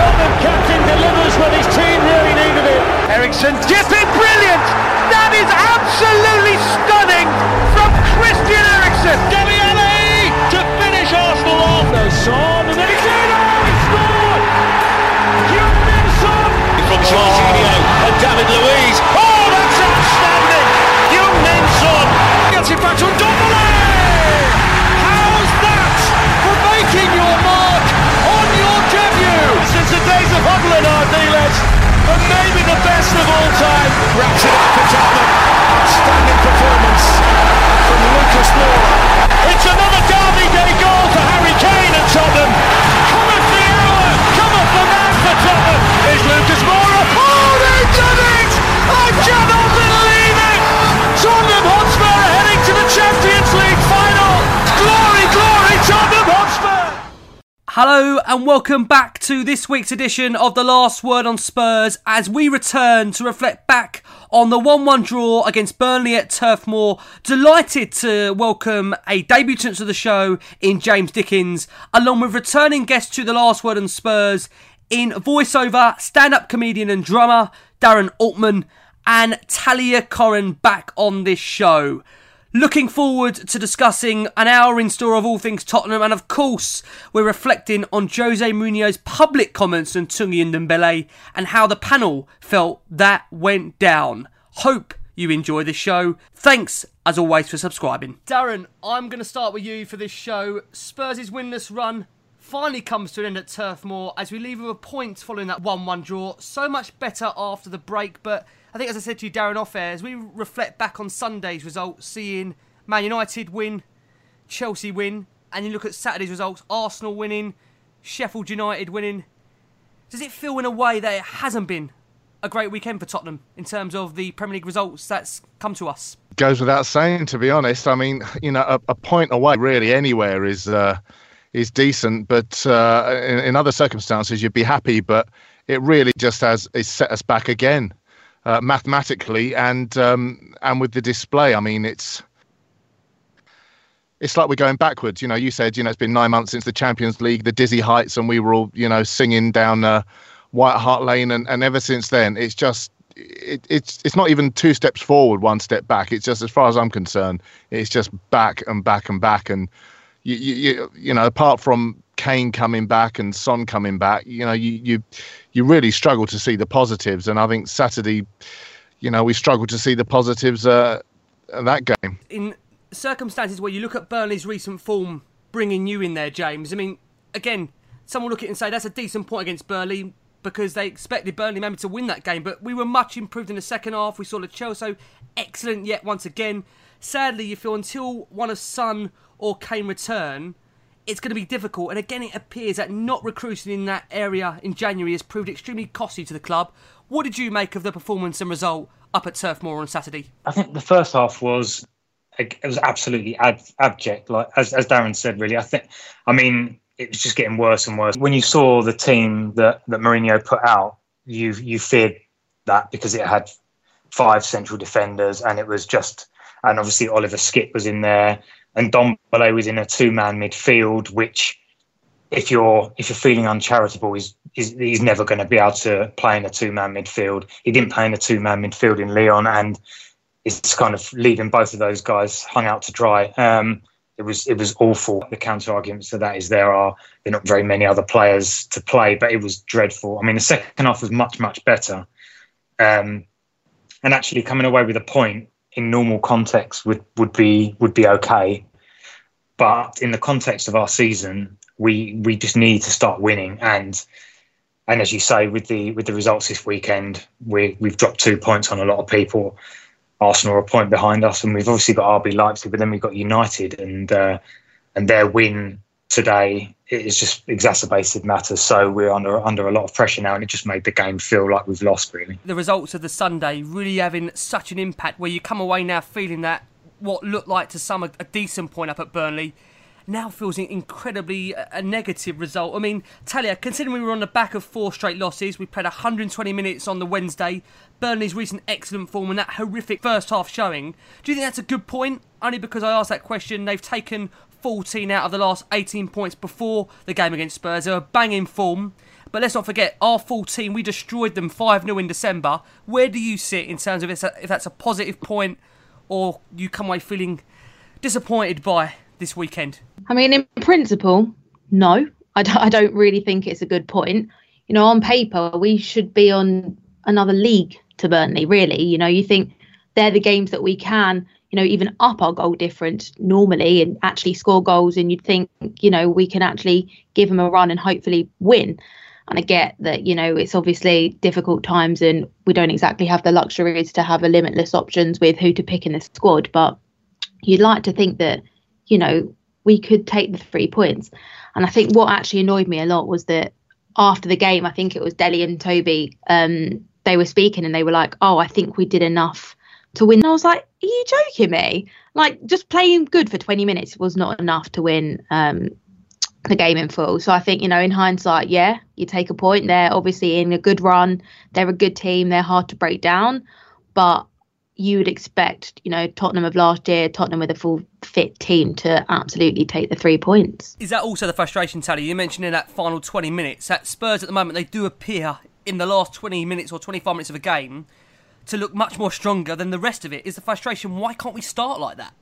Tottenham captain, delivers when his team really needed it. Eriksen dipping brilliant. That is absolutely stunning from Christian Eriksen. Dele Alli to finish Arsenal off. No Son, and then he's in. Oh, he scored! Heung Min Son from Jorginho and David Luiz. Best of all time. Wraps it up for Tottenham. Hello and welcome back to this week's edition of The Last Word on Spurs as we return to reflect back on the 1 1 draw against Burnley at Turf Moor. Delighted to welcome a debutant to the show in James Dickens, along with returning guest to The Last Word on Spurs in voiceover, stand up comedian and drummer Darren Altman, and Talia Coren back on this show. Looking forward to discussing an hour in store of all things Tottenham, and of course, we're reflecting on Jose Mourinho's public comments on Tanguy Ndombele and how the panel felt that went down. Hope you enjoy the show. Thanks, as always, for subscribing. Darren, I'm going to start with you for this show. Spurs' winless run finally comes to an end at Turf Moor as we leave with a point following that 1 1 draw. So much better after the break, but I think, as I said to you, Darren, off air, as we reflect back on Sunday's results, seeing Man United win, Chelsea win, and you look at Saturday's results Arsenal winning, Sheffield United winning. Does it feel in a way that it hasn't been a great weekend for Tottenham in terms of the Premier League results that's come to us? Goes without saying, to be honest. I mean, you know, a, a point away really anywhere is uh, is decent, but uh, in, in other circumstances you'd be happy. But it really just has is set us back again uh, mathematically and um, and with the display. I mean, it's it's like we're going backwards. You know, you said you know it's been nine months since the Champions League, the dizzy heights, and we were all you know singing down uh, White Hart Lane, and, and ever since then, it's just it, it's it's not even two steps forward, one step back. It's just as far as I'm concerned, it's just back and back and back, and you you you know apart from Kane coming back and Son coming back, you know you you you really struggle to see the positives, and I think Saturday, you know, we struggled to see the positives uh, that game. In circumstances where you look at Burnley's recent form bringing you in there, James, I mean, again, someone look at it and say that's a decent point against Burnley because they expected Burnley maybe to win that game, but we were much improved in the second half. We saw Lo Celso excellent yet once again. Sadly, you feel until one of Son or Kane return, it's going to be difficult. And again, it appears that not recruiting in that area in January has proved extremely costly to the club. What did you make of the performance and result up at Turf Moor on Saturday? I think the first half was it was absolutely ab- abject. Like as as Darren said, really. I think. I mean, it was just getting worse and worse. When you saw the team that that Mourinho put out, you you feared that because it had five central defenders and it was just and obviously Oliver Skipp was in there and Ndombele was in a two man midfield, which if you're if you're feeling uncharitable, he's he's, he's never going to be able to play in a two man midfield. He didn't play in a two man midfield in Lyon, and it's kind of leaving both of those guys hung out to dry. Um, it was it was awful. The counter arguments to that is there are there are not very many other players to play, but it was dreadful. I mean, the second half was much much better, um, and actually coming away with a point in normal context would would be would be okay. But in the context of our season, we we just need to start winning and and as you say with the with the results this weekend we we've dropped two points on a lot of people Arsenal are a point behind us and we've obviously got RB Leipzig but then we've got United and uh, and their win today is just exacerbated matters so we're under under a lot of pressure now and it just made the game feel like we've lost really the results of the Sunday really having such an impact where you come away now feeling that what looked like to some a, a decent point up at Burnley now feels incredibly a negative result. I mean, Talia, considering we were on the back of four straight losses, we played 120 minutes on the Wednesday, Burnley's recent excellent form and that horrific first half showing, do you think that's a good point? Only because I asked that question, they've taken 14 out of the last 18 points before the game against Spurs. They were banging form. But let's not forget, our full team, we destroyed them 5 0 in December. Where do you sit in terms of if that's a positive point or you come away feeling disappointed by this weekend? I mean, in principle, no. I don't really think it's a good point. You know, on paper, we should be on another league to Burnley, really. You know, you think they're the games that we can, you know, even up our goal difference normally and actually score goals. And you'd think, you know, we can actually give them a run and hopefully win. And I get that, you know, it's obviously difficult times and we don't exactly have the luxuries to have a limitless options with who to pick in the squad. But you'd like to think that you know, we could take the three points. And I think what actually annoyed me a lot was that after the game, I think it was Dele and Toby, um, they were speaking and they were like, oh, I think we did enough to win. And I was like, are you joking me? Like, just playing good for 20 minutes was not enough to win um, the game in full. So I think, you know, in hindsight, yeah, you take a point. They're obviously in a good run. They're a good team. They're hard to break down. But you would expect, you know, Tottenham of last year, Tottenham with a full fit team to absolutely take the three points. Is that also the frustration, Tally? You mentioned in that final 20 minutes that Spurs at the moment, they do appear in the last 20 minutes or 25 minutes of a game to look much more stronger than the rest of it. Is the frustration, why can't we start like that?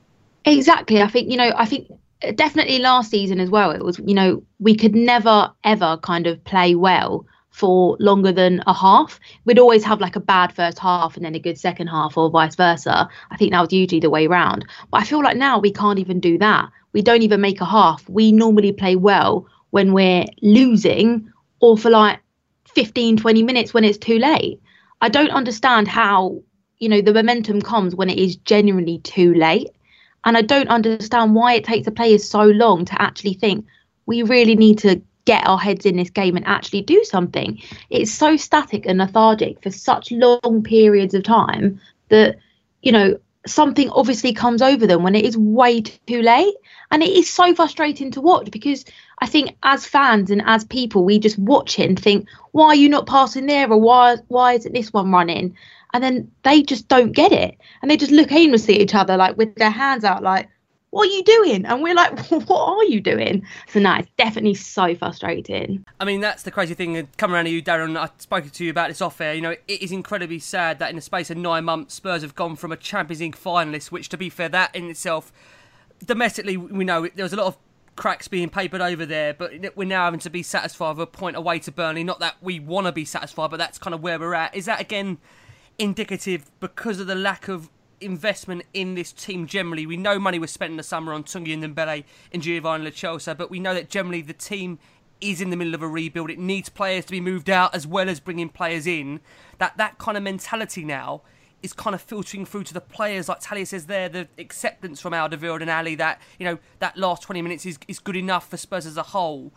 Exactly. I think, you know, I think definitely last season as well, it was, you know, we could never, ever kind of play well for longer than a half. We'd always have like a bad first half and then a good second half, or vice versa. I think that was usually the way round. But I feel like now we can't even do that. We don't even make a half. We normally play well when we're losing or for like 15, 20 minutes when it's too late. I don't understand how, you know, the momentum comes when it is genuinely too late. And I don't understand why it takes the players so long to actually think we really need to get our heads in this game and actually do something. It's so static and lethargic for such long periods of time that, you know, something obviously comes over them when it is way too late. And it is so frustrating to watch because I think as fans and as people, we just watch it and think, why are you not passing there? Or why why isn't this one running? And then they just don't get it. And they just look aimlessly at each other like with their hands out like, what are you doing? And we're like, what are you doing? So no, it's definitely so frustrating. I mean, that's the crazy thing. Uh, coming around to you, Darren, I spoke to you about this off air. You know, it is incredibly sad that in the space of nine months, Spurs have gone from a Champions League finalist, which, to be fair, that in itself, domestically, we know there was a lot of cracks being papered over there, but we're now having to be satisfied with a point away to Burnley. Not that we want to be satisfied, but that's kind of where we're at. Is that again indicative because of the lack of investment in this team generally. We know money was spent in the summer on Tanguy Ndombele and Giovani Lo but we know that generally the team is in the middle of a rebuild. It needs players to be moved out as well as bringing players in. That that kind of mentality now is kind of filtering through to the players. Like Talia says there, the acceptance from Alderweireld and Alli that you know that last 20 minutes is, is good enough for Spurs as a whole.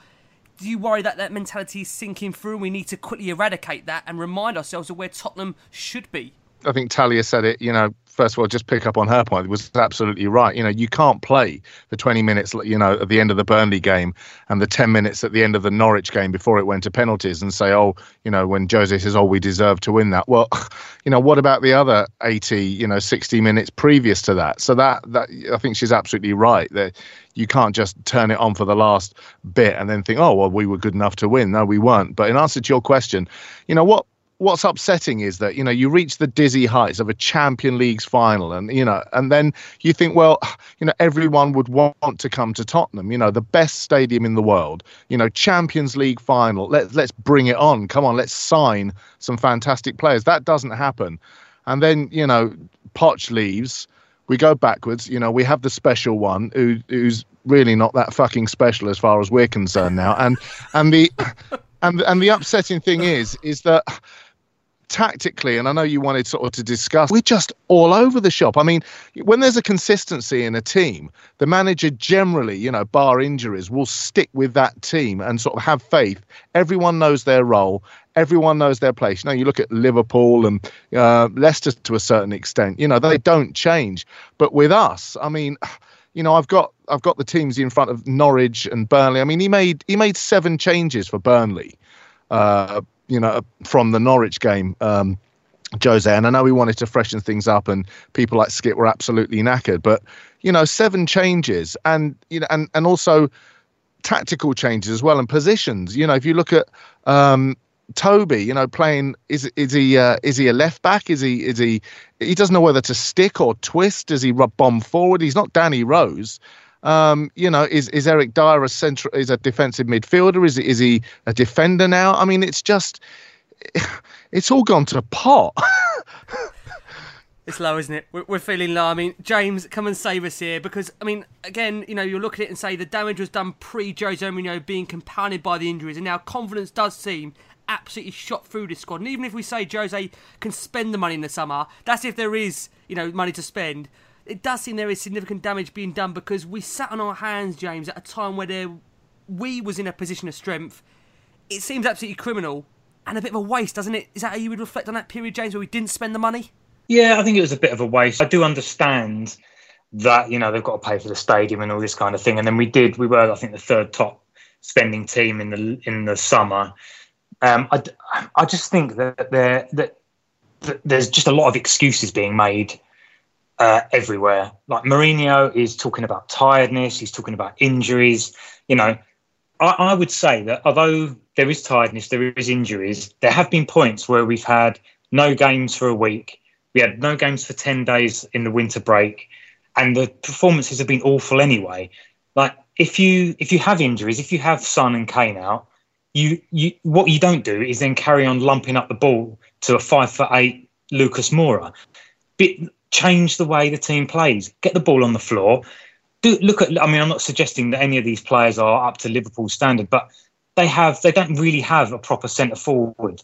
do you worry that that mentality is sinking through and we need to quickly eradicate that and remind ourselves of where Tottenham should be? I think Talia said it, you know, first of all, just pick up on her point. It was absolutely right. You know, you can't play the 20 minutes, you know, at the end of the Burnley game and the 10 minutes at the end of the Norwich game before it went to penalties and say, oh, you know, when Jose says, oh, we deserve to win that. Well, you know, what about the other 80, you know, 60 minutes previous to that? So that, that I think she's absolutely right that you can't just turn it on for the last bit and then think, oh, well, we were good enough to win. No, we weren't. But in answer to your question, you know, what what's upsetting is that you know you reach the dizzy heights of a champion league's final and you know and then you think well you know everyone would want to come to tottenham you know the best stadium in the world you know champions league final Let, let's bring it on come on let's sign some fantastic players. That doesn't happen. And then you know poch leaves we go backwards you know we have the special one who who's really not that fucking special as far as we're concerned now. And and the and and the upsetting thing is is that tactically, and I know you wanted sort of to discuss, we're just all over the shop. I mean, when there's a consistency in a team, the manager generally, you know, bar injuries, will stick with that team and sort of have faith. Everyone knows their role. Everyone knows their place. You know, you look at Liverpool and uh, Leicester to a certain extent. You know, they don't change. But with us, I mean, you know, I've got I've got the teams in front of Norwich and Burnley. I mean, he made he made seven changes for Burnley. Uh, you know, from the Norwich game. Um, Jose, and I know we wanted to freshen things up, and people like Skipp were absolutely knackered. But you know, seven changes, and you know, and and also tactical changes as well, and positions. You know, if you look at um, Toby, you know, playing is is he uh, is he a left back? Is he is he he doesn't know whether to stick or twist? Does he bomb forward? He's not Danny Rose. Um, you know, is is Eric Dier a central is a defensive midfielder? Is is he a defender now? I mean, it's just it's all gone to pot. It's low, isn't it? We're, feeling low. I mean, James, come and save us here because, I mean, again, you know, you'll look at it and say the damage was done pre Jose Mourinho being compounded by the injuries, and now confidence does seem absolutely shot through this squad. And even if we say Jose can spend the money in the summer, that's if there is, you know, money to spend it does seem there is significant damage being done because we sat on our hands, James, at a time where there, we was in a position of strength. It seems absolutely criminal and a bit of a waste, doesn't it? Is that how you would reflect on that period, James, where we didn't spend the money? Yeah, I think it was a bit of a waste. I do understand that you know they've got to pay for the stadium and all this kind of thing, and then we did. We were, I think, the third top spending team in the in the summer. Um, I, I just think that there that, that there's just a lot of excuses being made uh, everywhere. Like Mourinho is talking about tiredness, he's talking about injuries. You know, I, I, would say that although there is tiredness, there is injuries, there have been points where we've had no games for a week. We had no games for 10 days in the winter break, and the performances have been awful anyway. Like if you if you have injuries, if you have Son and Kane out, you you what you don't do is then carry on lumping up the ball to a five foot eight Lucas Moura. Bit, change the way the team plays, get the ball on the floor. Do look at. I mean, I'm not suggesting that any of these players are up to Liverpool standard, but they have. They don't really have a proper centre forward.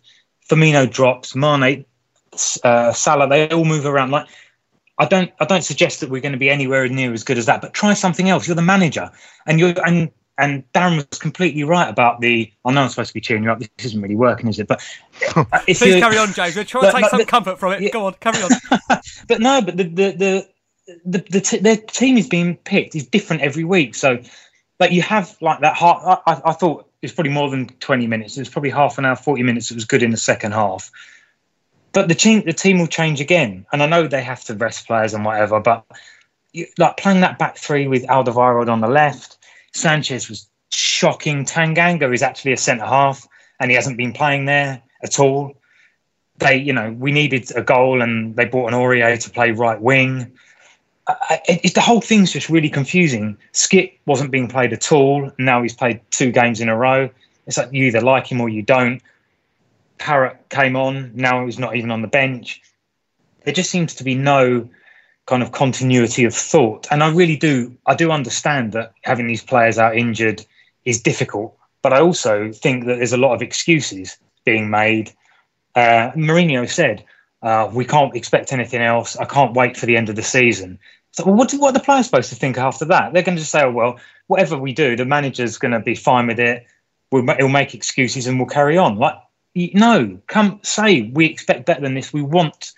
Firmino drops, Mane, uh, Salah. They all move around. Like I don't. I don't suggest that we're going to be anywhere near as good as that. But try something else. You're the manager, and you're and and Darren was completely right about the. I know I'm supposed to be cheering you up. This isn't really working, is it? But uh, if please carry on, James. We're trying to take but, some the, comfort from it. Yeah, Go on, carry on. but no, but the the the the, the, t- the team is being picked is different every week. So, but you have like that. Half, I, I thought it's probably more than 20 minutes. It was probably half an hour, 40 minutes. It was good in the second half. But the team, the team will change again, and I know they have to rest players and whatever. But you, like playing that back three with Alderweireld on the left Sanchez was shocking. Tanganga is actually a centre half, and he hasn't been playing there at all. They, you know, we needed a goal, and they brought an Aurier to play right wing. It, it, the whole thing's just really confusing. Skipp wasn't being played at all. Now he's played two games in a row. It's like you either like him or you don't. Parrott came on. Now he's not even on the bench. There just seems to be no kind of continuity of thought. And I really do, I do understand that having these players out injured is difficult, but I also think that there's a lot of excuses being made. Uh, Mourinho said, uh, "We can't expect anything else. I can't wait for the end of the season." So, well, what, what are the players supposed to think after that? They're going to just say, "Oh well, whatever we do, the manager's going to be fine with it. we'll, he'll make excuses and we'll carry on. Like, no, come say we expect better than this. We want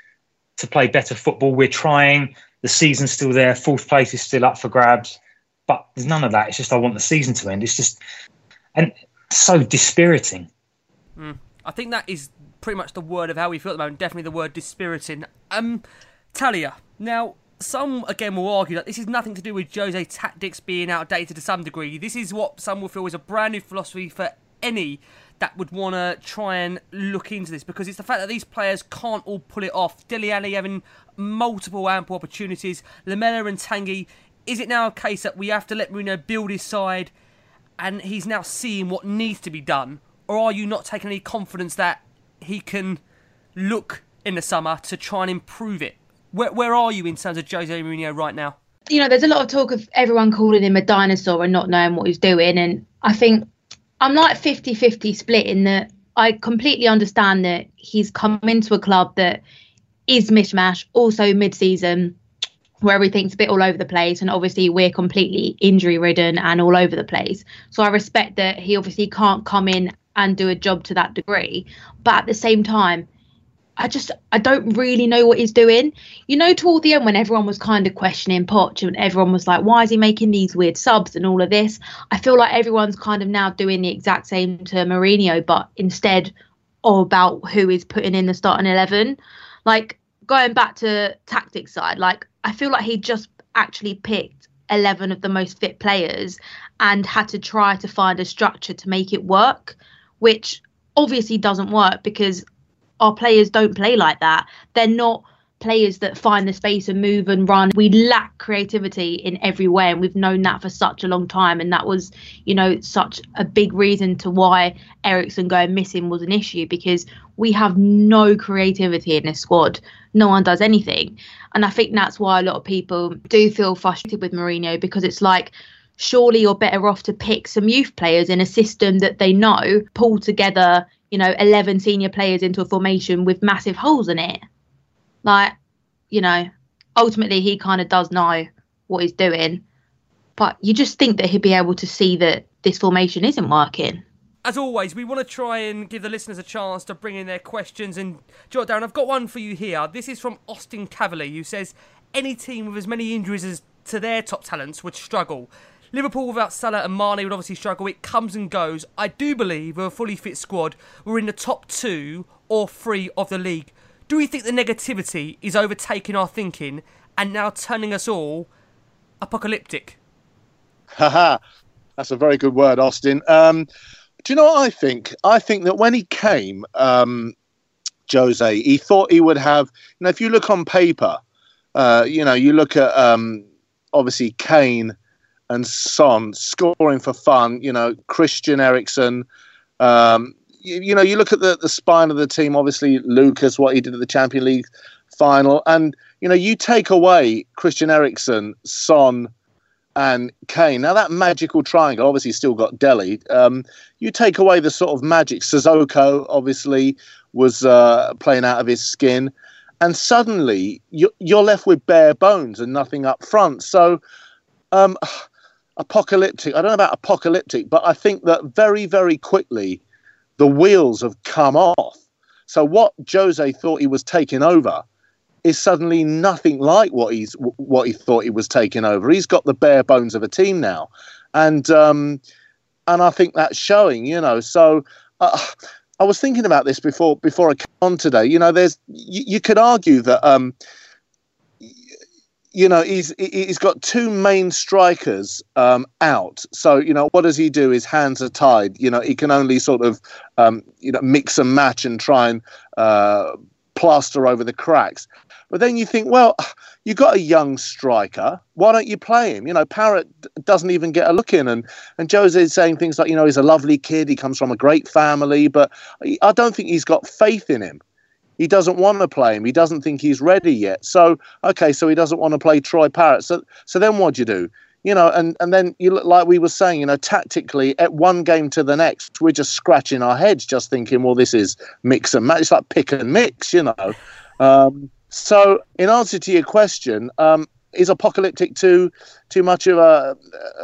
to play better football. We're trying. The season's still there. Fourth place is still up for grabs. But there's none of that. It's just I want the season to end. It's just and so dispiriting. Mm. I think that is pretty much the word of how we feel at the moment. Definitely the word dispiriting. Um, Talia. Now, some again will argue that this is nothing to do with Jose tactics being outdated to some degree. This is what some will feel is a brand new philosophy for any that would want to try and look into this because it's the fact that these players can't all pull it off. Dele Alli having multiple ample opportunities, Lamela and Tanguy. Is it now a case that we have to let Mourinho build his side and he's now seeing what needs to be done? Or are you not taking any confidence that he can look in the summer to try and improve it? Where, where are you in terms of Jose Mourinho right now? You know, there's a lot of talk of everyone calling him a dinosaur and not knowing what he's doing. And I think I'm like 50 50 split in that I completely understand that he's come into a club that is mishmash, also mid season, where everything's a bit all over the place. And obviously, we're completely injury ridden and all over the place. So I respect that he obviously can't come in and do a job to that degree. But at the same time, I just I don't really know what he's doing. You know, toward the end when everyone was kind of questioning Poch and everyone was like, why is he making these weird subs and all of this? I feel like everyone's kind of now doing the exact same to Mourinho, but instead of about who is putting in the starting eleven. Like going back to tactics side, like I feel like he just actually picked eleven of the most fit players and had to try to find a structure to make it work, which obviously doesn't work because our players don't play like that. They're not players that find the space and move and run. We lack creativity in every way, and we've known that for such a long time. And that was, you know, such a big reason to why Eriksen going missing was an issue because we have no creativity in this squad. No one does anything. And I think that's why a lot of people do feel frustrated with Mourinho because it's like, surely you're better off to pick some youth players in a system that they know, pull together, you know, 11 senior players into a formation with massive holes in it. Like, you know, ultimately he kind of does know what he's doing, but you just think that he'd be able to see that this formation isn't working. As always, we want to try and give the listeners a chance to bring in their questions and jot down. I've got one for you here. This is from Austin Cavalier, who says any team with as many injuries as to their top talents would struggle. Liverpool without Salah and Mane would obviously struggle. It comes and goes. I do believe with a fully fit squad, we're in the top two or three of the league. Do we think the negativity is overtaking our thinking and now turning us all apocalyptic? Haha, that's a very good word, Austin. Um, do you know what I think? I think that when he came, um, Jose, he thought he would have. You know, if you look on paper, uh, you know, you look at um, obviously Kane and Son scoring for fun. You know, Christian Eriksen. Um, you, you, know, you look at the, the spine of the team. Obviously, Lucas, what he did at the Champions League final, and you know, you take away Christian Eriksen, Son, and Kane. Now that magical triangle, obviously, still got Dele. Um, you take away the sort of magic. Sissoko, obviously, was uh, playing out of his skin, and suddenly you're, you're left with bare bones and nothing up front. So. Um, apocalyptic. I don't know about apocalyptic, but I think that very, very quickly the wheels have come off. So what Jose thought he was taking over is suddenly nothing like what he's what he thought he was taking over. He's got the bare bones of a team now, and um, and I think that's showing. You know, so. Uh, I was thinking about this before before I came on today. You know, there's you, you could argue that um, you know he's he's got two main strikers um, out. So you know what does he do? His hands are tied. You know he can only sort of um, you know mix and match and try and uh, plaster over the cracks. But then you think well you got a young striker. Why don't you play him? You know parrott doesn't even get a look in. And and jose is saying things like you know he's a lovely kid. He comes from a great family. But i don't think he's got faith in him he doesn't want to play him. He doesn't think he's ready yet. So okay, so he doesn't want to play Troy Parrott. So so then what do you do? You know, and and then you look like we were saying, you know, tactically at one game to the next, we're just scratching our heads, just thinking, well, this is mix and match. It's like pick and mix, you know. Um, so in answer to your question, um, is apocalyptic too too much of a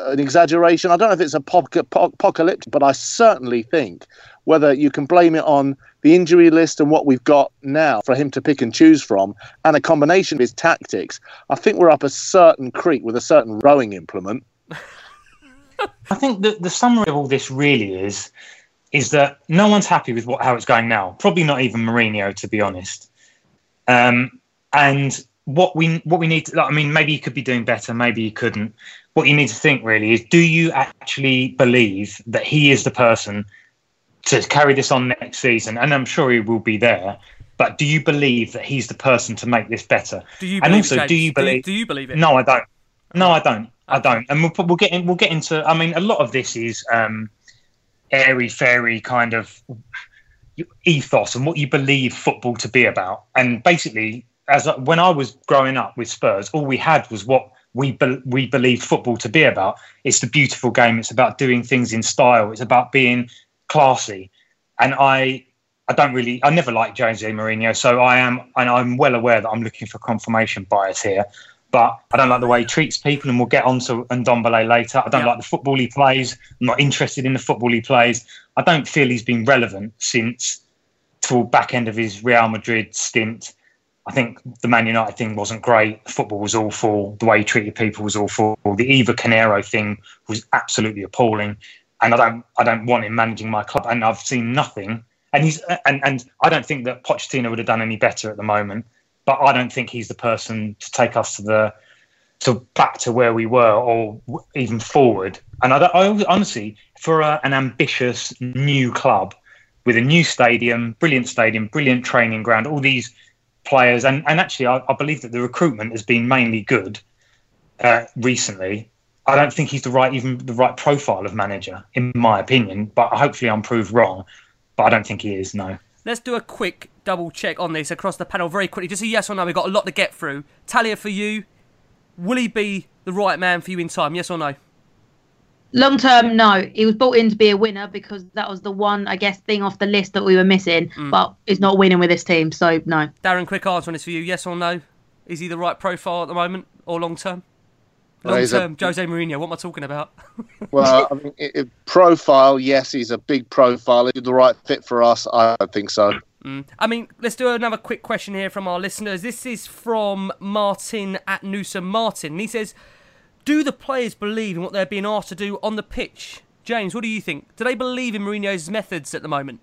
an exaggeration? I don't know if it's apocalyptic, but I certainly think whether you can blame it on the injury list and what we've got now for him to pick and choose from, and a combination of his tactics, I think we're up a certain creek with a certain rowing implement. I think that the summary of all this really is is that no one's happy with what how it's going now. Probably not even Mourinho, to be honest. Um, and what we what we need to, I mean, maybe you could be doing better, maybe you couldn't. What you need to think really is: Do you actually believe that he is the person to carry this on next season? And I'm sure he will be there. But do you believe that he's the person to make this better? Do you and also, do you James? Do you- believe? do you believe it? No, I don't. No, I don't. I don't. And we'll we'll get in, we'll get into. I mean, a lot of this is um, airy fairy kind of ethos and what you believe football to be about. And basically, as I- when I was growing up with Spurs, all we had was what we be, we believe football to be about. It's the beautiful game. It's about doing things in style. It's about being classy. And I I don't really I never liked Jose Mourinho, so I am and I'm well aware that I'm looking for confirmation bias here. But I don't like the way he treats people, and we'll get on to Ndombele later. I don't Yeah. like the football he plays. I'm not interested in the football he plays. I don't feel he's been relevant since till back end of his Real Madrid stint. I think the Man United thing wasn't great. The football was awful. The way he treated people was awful. The Eva Carneiro thing was absolutely appalling. And I don't, I don't want him managing my club. And I've seen nothing. And he's, and, and I don't think that Pochettino would have done any better at the moment. But I don't think he's the person to take us to the, to back to where we were or even forward. And I, I honestly, for a, an ambitious new club with a new stadium, brilliant stadium, brilliant training ground, all these players, and, and actually, I, I believe that the recruitment has been mainly good uh, recently. I don't think he's the right, even the right profile of manager, in my opinion. But hopefully, I'm proved wrong. But I don't think he is. No. Let's do a quick double check on this across the panel very quickly. Just a yes or no. We've got a lot to get through. Talia, for you, will he be the right man for you in time? Yes or no? Long term, no. He was brought in to be a winner because that was the one, I guess, thing off the list that we were missing. Mm. But he's not winning with this team, so no. Darren, quick answer on this for you. Yes or no? Is he the right profile at the moment or long term? Well, Long he's a- Jose Mourinho. What am I talking about? Well, I mean, it, it- profile, yes, he's a big profile. Is he the right fit for us? I don't think so. Mm. I mean, let's do another quick question here from our listeners. This is from Martin at Noosa Martin. He says, Do the players believe in what they're being asked to do on the pitch? James, what do you think? Do they believe in Mourinho's methods at the moment?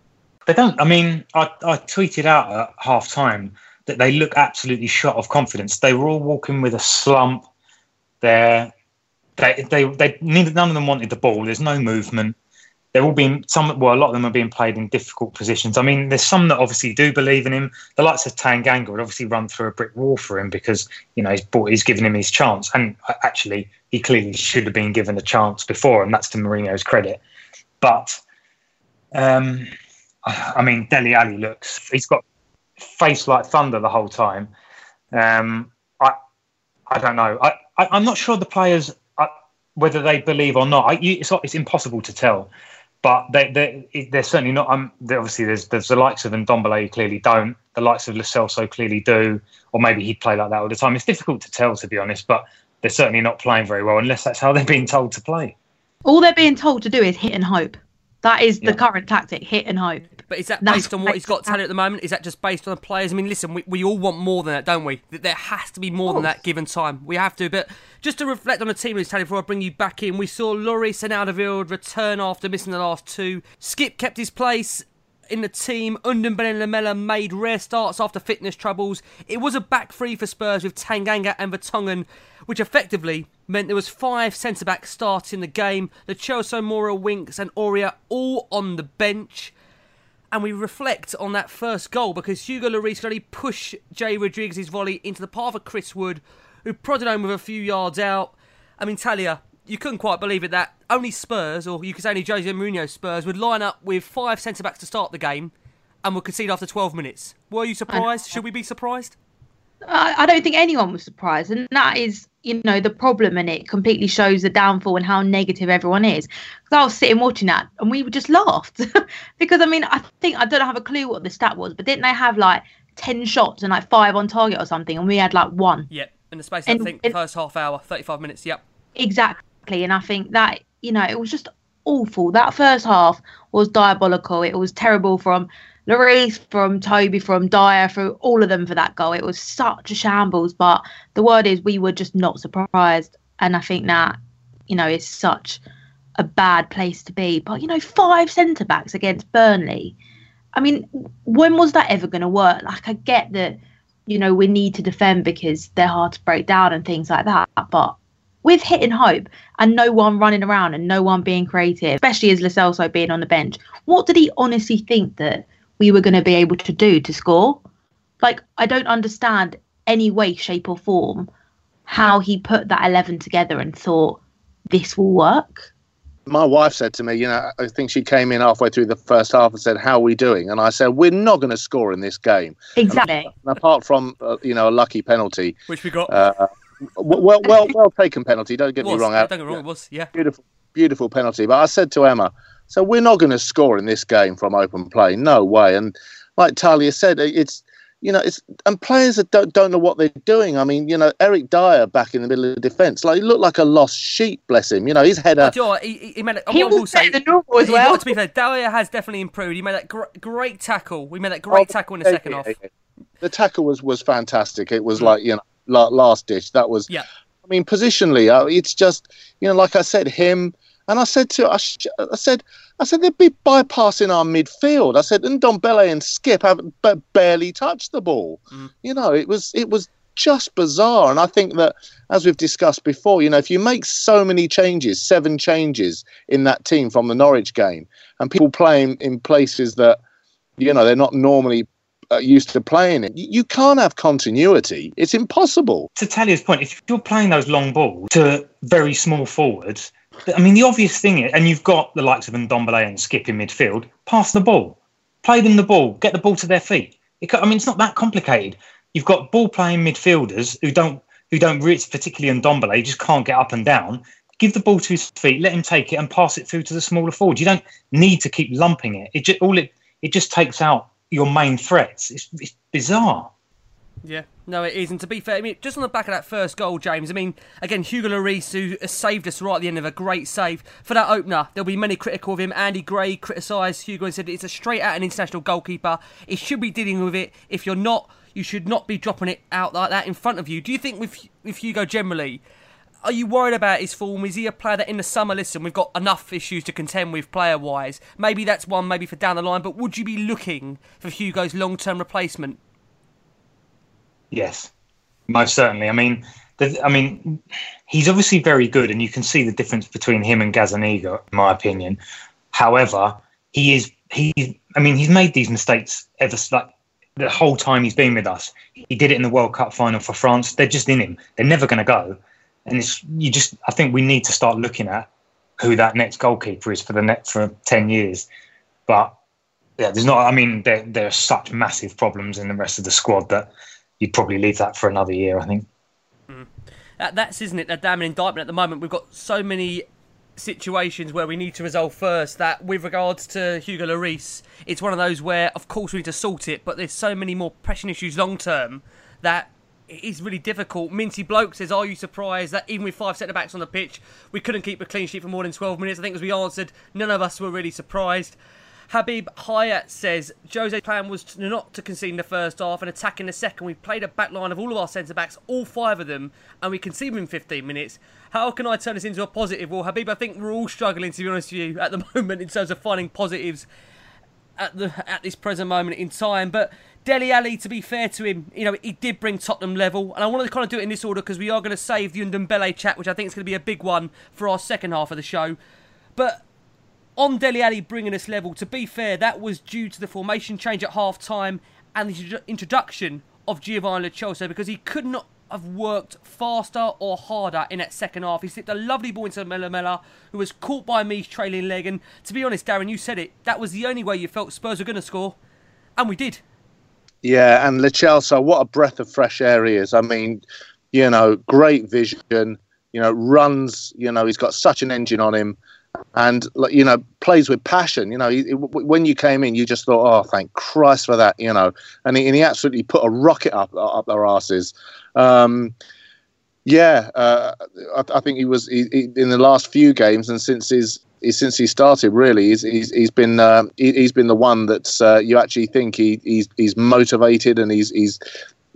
They don't. I mean, I, I tweeted out at half time that they look absolutely shot of confidence. They were all walking with a slump. They're, they, they, they, neither, none of them wanted the ball. There's no movement. They're all being, some, well, a lot of them are being played in difficult positions. I mean, there's some that obviously do believe in him. The likes of Tanganga would obviously run through a brick wall for him because, you know, he's, bought, he's given him his chance. And uh, actually, he clearly should have been given a chance before, and that's to Mourinho's credit. But, um, I mean, Dele Alli looks, he's got face like thunder the whole time. Um, I, I don't know. I, I, I'm not sure the players, uh, whether they believe or not. I, you, it's, it's impossible to tell. But they, they, they're certainly not. Um, obviously, there's, there's the likes of Ndombele who clearly don't. The likes of Lo Celso clearly do. Or maybe he'd play like that all the time. It's difficult to tell, to be honest. But they're certainly not playing very well unless that's how they're being told to play. All they're being told to do is hit and hope. That is the Yeah. current tactic: hit and hope. But is that based on what he's got talent at the moment? Is that just based on the players? I mean, listen, we, we all want more than that, don't we? That There has to be more than that given time. We have to. But just to reflect on the team list, Tally, before I bring you back in, we saw Lloris and Alderweireld return after missing the last two. Skipp kept his place in the team. Ndombele Lamela made rare starts after fitness troubles. It was a back three for Spurs with Tanganga and Vertonghen, which effectively meant there was five centre backs starting the game. Lo Celso Moura, Winks, and Aurier all on the bench and we reflect on that first goal because Hugo Lloris could only push Jay Rodriguez's volley into the path of Chris Wood, who prodded home with a few yards out. I mean, Talia, you couldn't quite believe it that only Spurs, or you could say only Jose Mourinho Spurs, would line up with five centre backs to start the game and would concede after 12 minutes. Were you surprised? Should we be surprised? I, I don't think anyone was surprised, and that is, you know, the problem, and it completely shows the downfall and how negative everyone is. Because I was sitting watching that, and we just laughed because I mean, I think I don't have a clue what the stat was, but didn't they have like ten shots and like five on target or something, and we had like one? Yep. in the space of, I think the first half hour, 35 minutes. Yep. Exactly, and I think that you know it was just awful. That first half was diabolical. It was terrible from Lloris, from Toby, from Dier, for all of them for that goal. It was such a shambles. But the word is, we were just not surprised, and I think that you know is such a bad place to be. But you know, five centre backs against Burnley. I mean, when was that ever going to work? Like, I get that you know we need to defend because they're hard to break down and things like that, but with hitting hope and no one running around and no one being creative, especially as Lo Celso being on the bench, what did he honestly think that we were going to be able to do to score? Like, I don't understand any way, shape, or form how he put that 11 together and thought this will work. My wife said to me, you know, I think she came in halfway through the first half and said, "How are we doing?" And I said, "We're not going to score in this game." Exactly. And apart from, uh, you know, a lucky penalty, which we got. Uh, well, well, well taken penalty. Don't get was, me wrong. Don't get me wrong. It was, yeah. Beautiful, beautiful penalty. But I said to Emma, so we're not going to score in this game from open play. No way. And like Talia said, it's you know, it's and players that don't don't know what they're doing. I mean, you know, Eric Dier back in the middle of the defence, like he looked like a lost sheep. Bless him. You know, his header. You know what, he, he, made it, he will say the normal as well. To be fair, Dier has definitely improved. He made that gr- great tackle. We made that great oh, tackle in the yeah, second yeah, half. Yeah. The tackle was was fantastic. It was mm. like you know, last dish. That was yeah. I mean, positionally, uh, it's just you know, like I said, him. And I said to I, I said I said they'd be bypassing our midfield. I said and Ndombele and Skipp haven't barely touched the ball. Mm. You know, it was it was just bizarre. And I think that as we've discussed before, you know, if you make so many changes, seven changes in that team from the Norwich game, and people playing in places that you know they're not normally uh, used to playing it. You can't have continuity. It's impossible. To Talia's point, if you're playing those long balls to very small forwards, I mean, the obvious thing is, and you've got the likes of Ndombele and Skipp in midfield, pass the ball, play them the ball, get the ball to their feet. It, I mean, it's not that complicated. You've got ball playing midfielders who don't who don't reach, particularly Ndombele, just can't get up and down. Give the ball to his feet, let him take it, and pass it through to the smaller forward. You don't need to keep lumping it. It just, all it it just takes out your main threats. It's, it's bizarre. Yeah, no, it is. And to be fair, I mean, just on the back of that first goal, James, I mean, again, Hugo Lloris, who saved us right at the end of a great save for that opener. There'll be many critical of him. Andy Gray criticised Hugo and said it's a straight out an international goalkeeper. He should be dealing with it. If you're not, you should not be dropping it out like that in front of you. Do you think with with Hugo generally, are you worried about his form? Is he a player that in the summer, listen, we've got enough issues to contend with player wise? Maybe that's one, maybe for down the line, but would you be looking for Hugo's long term replacement? Yes, most certainly. I mean, the, I mean, he's obviously very good, and you can see the difference between him and Gazaniga, in my opinion. However, he is he. I mean, he's made these mistakes ever like the whole time he's been with us. He did it in the World Cup final for France. They're just in him. They're never going to go and it's you just I think we need to start looking at who that next goalkeeper is for the next for ten years. But yeah, there's not. I mean, there there are such massive problems in the rest of the squad that you'd probably leave that for another year. I think. Mm. That, that's isn't it a damning indictment at the moment. We've got so many situations where we need to resolve first that with regards to Hugo Lloris, it's one of those where of course we need to sort it, but there's so many more pressing issues long term that it is really difficult. Minty Bloke says, Are you surprised that even with five centre backs on the pitch, we couldn't keep a clean sheet for more than 12 minutes? I think as we answered, none of us were really surprised. Habib Hayat says Jose's plan was to not to concede in the first half and attack in the second. We've played a back line of all of our centre backs, all five of them, and we conceded in 15 minutes. How can I turn this into a positive? Well, Habib, I think we're all struggling to be honest with you at the moment in terms of finding positives at the at this present moment in time. But Dele Alli, to be fair to him, you know, he did bring Tottenham level, and I wanted to kind of do it in this order because we are going to save the Ndombele chat, which I think is going to be a big one for our second half of the show. But on Dele Alli bringing us level, to be fair, that was due to the formation change at half time and the introduction of Giovani Lo Celso because he could not have worked faster or harder in that second half. He slipped a lovely ball into Lamela, who was caught by Mee's trailing leg. And to be honest, Darren, you said it. That was the only way you felt Spurs were going to score, and we did. Yeah, and Lo Celso, what a breath of fresh air he is. I mean, you know, great vision. You know, runs. You know, he's got such an engine on him, and you know, plays with passion. You know, he, when you came in, you just thought, "Oh, thank Christ for that." You know, and he, and he absolutely put a rocket up up their asses. Um, Yeah, uh, I, I, think he was he, he, in the last few games, and since his since he started, really, he's he's, he's been uh, he, has been the one that uh, you actually think he, he's he's motivated and he's he's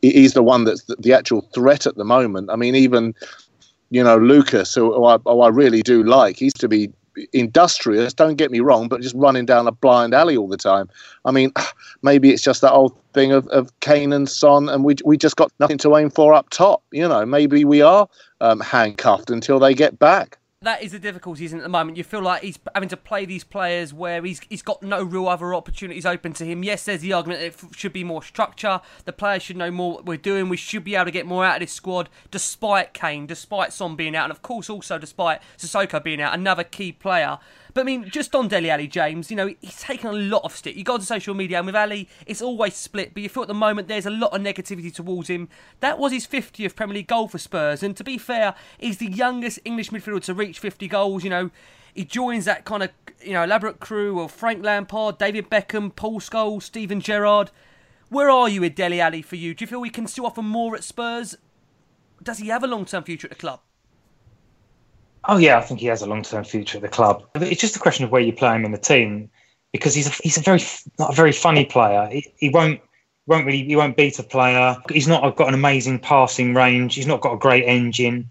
he's the one that's the actual threat at the moment. I mean, even you know Lucas, who, who, I, who I really do like, he's to be industrious. Don't get me wrong, but just running down a blind alley all the time. I mean, maybe it's just that old thing of, of Kane and Son, and we we just got nothing to aim for up top. You know, maybe we are um, handcuffed until they get back that is the difficulties at the moment. You feel like he's having to play these players where he's he's got no real other opportunities open to him. Yes, there's the argument that it should be more structure. The players should know more what we're doing. We should be able to get more out of this squad, despite Kane, despite Son being out, and of course also despite Sissoko being out, another key player. But I mean, just on Dele Alli James, you know, he's taken a lot of stick. You go to social media, and with Alli, it's always split. But you feel at the moment there's a lot of negativity towards him. That was his 50th Premier League goal for Spurs, and to be fair, he's the youngest English midfielder to reach 50 goals. You know, he joins that kind of you know elaborate crew of Frank Lampard, David Beckham, Paul Scholes, Steven Gerrard. Where are you with Dele Alli for you? Do you feel we can still offer more at Spurs? Does he have a long term future at the club? Oh yeah, I think he has a long-term future at the club. It's just a question of where you play him in the team, because he's a, he's a very not a very funny player. He, he won't won't really he won't beat a player. He's not got an amazing passing range. He's not got a great engine,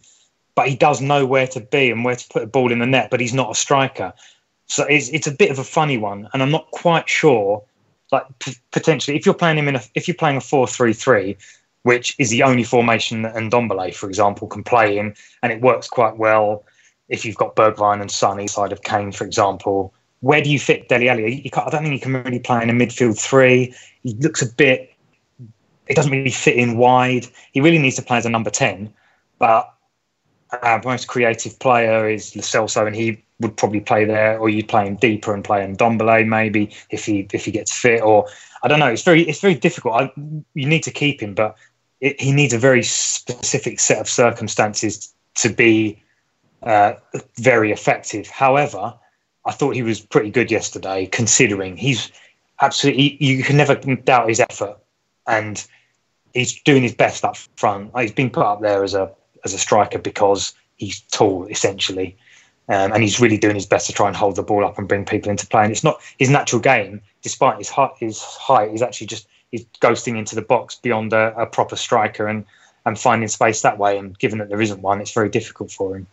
but he does know where to be and where to put the ball in the net. But he's not a striker, so it's it's a bit of a funny one, and I'm not quite sure. Like p- potentially, if you're playing him in a if you're playing a four three three, which is the only formation that Ndombele, for example, can play in, and it works quite well if you've got Bergwijn and Sonny side of Kane, for example, where do you fit Dele Alli? I don't think he can really play in a midfield three. He looks a bit. It doesn't really fit in wide. He really needs to play as a number ten. But our most creative player is Lo Celso, and he would probably play there, or you'd play him deeper and play Ndombele maybe if he if he gets fit. Or I don't know. It's very it's very difficult. I, you need to keep him, but it, he needs a very specific set of circumstances to be uh, very effective. However, I thought he was pretty good yesterday, considering he's absolutely, you can never doubt his effort. And he's doing his best up front. He's been put up there as a as a striker because he's tall, essentially. Um, and he's really doing his best to try and hold the ball up and bring people into play. And it's not his natural game, despite his height. His height, he's actually just he's ghosting into the box beyond a, a proper striker and and finding space that way. And given that there isn't one, it's very difficult for him.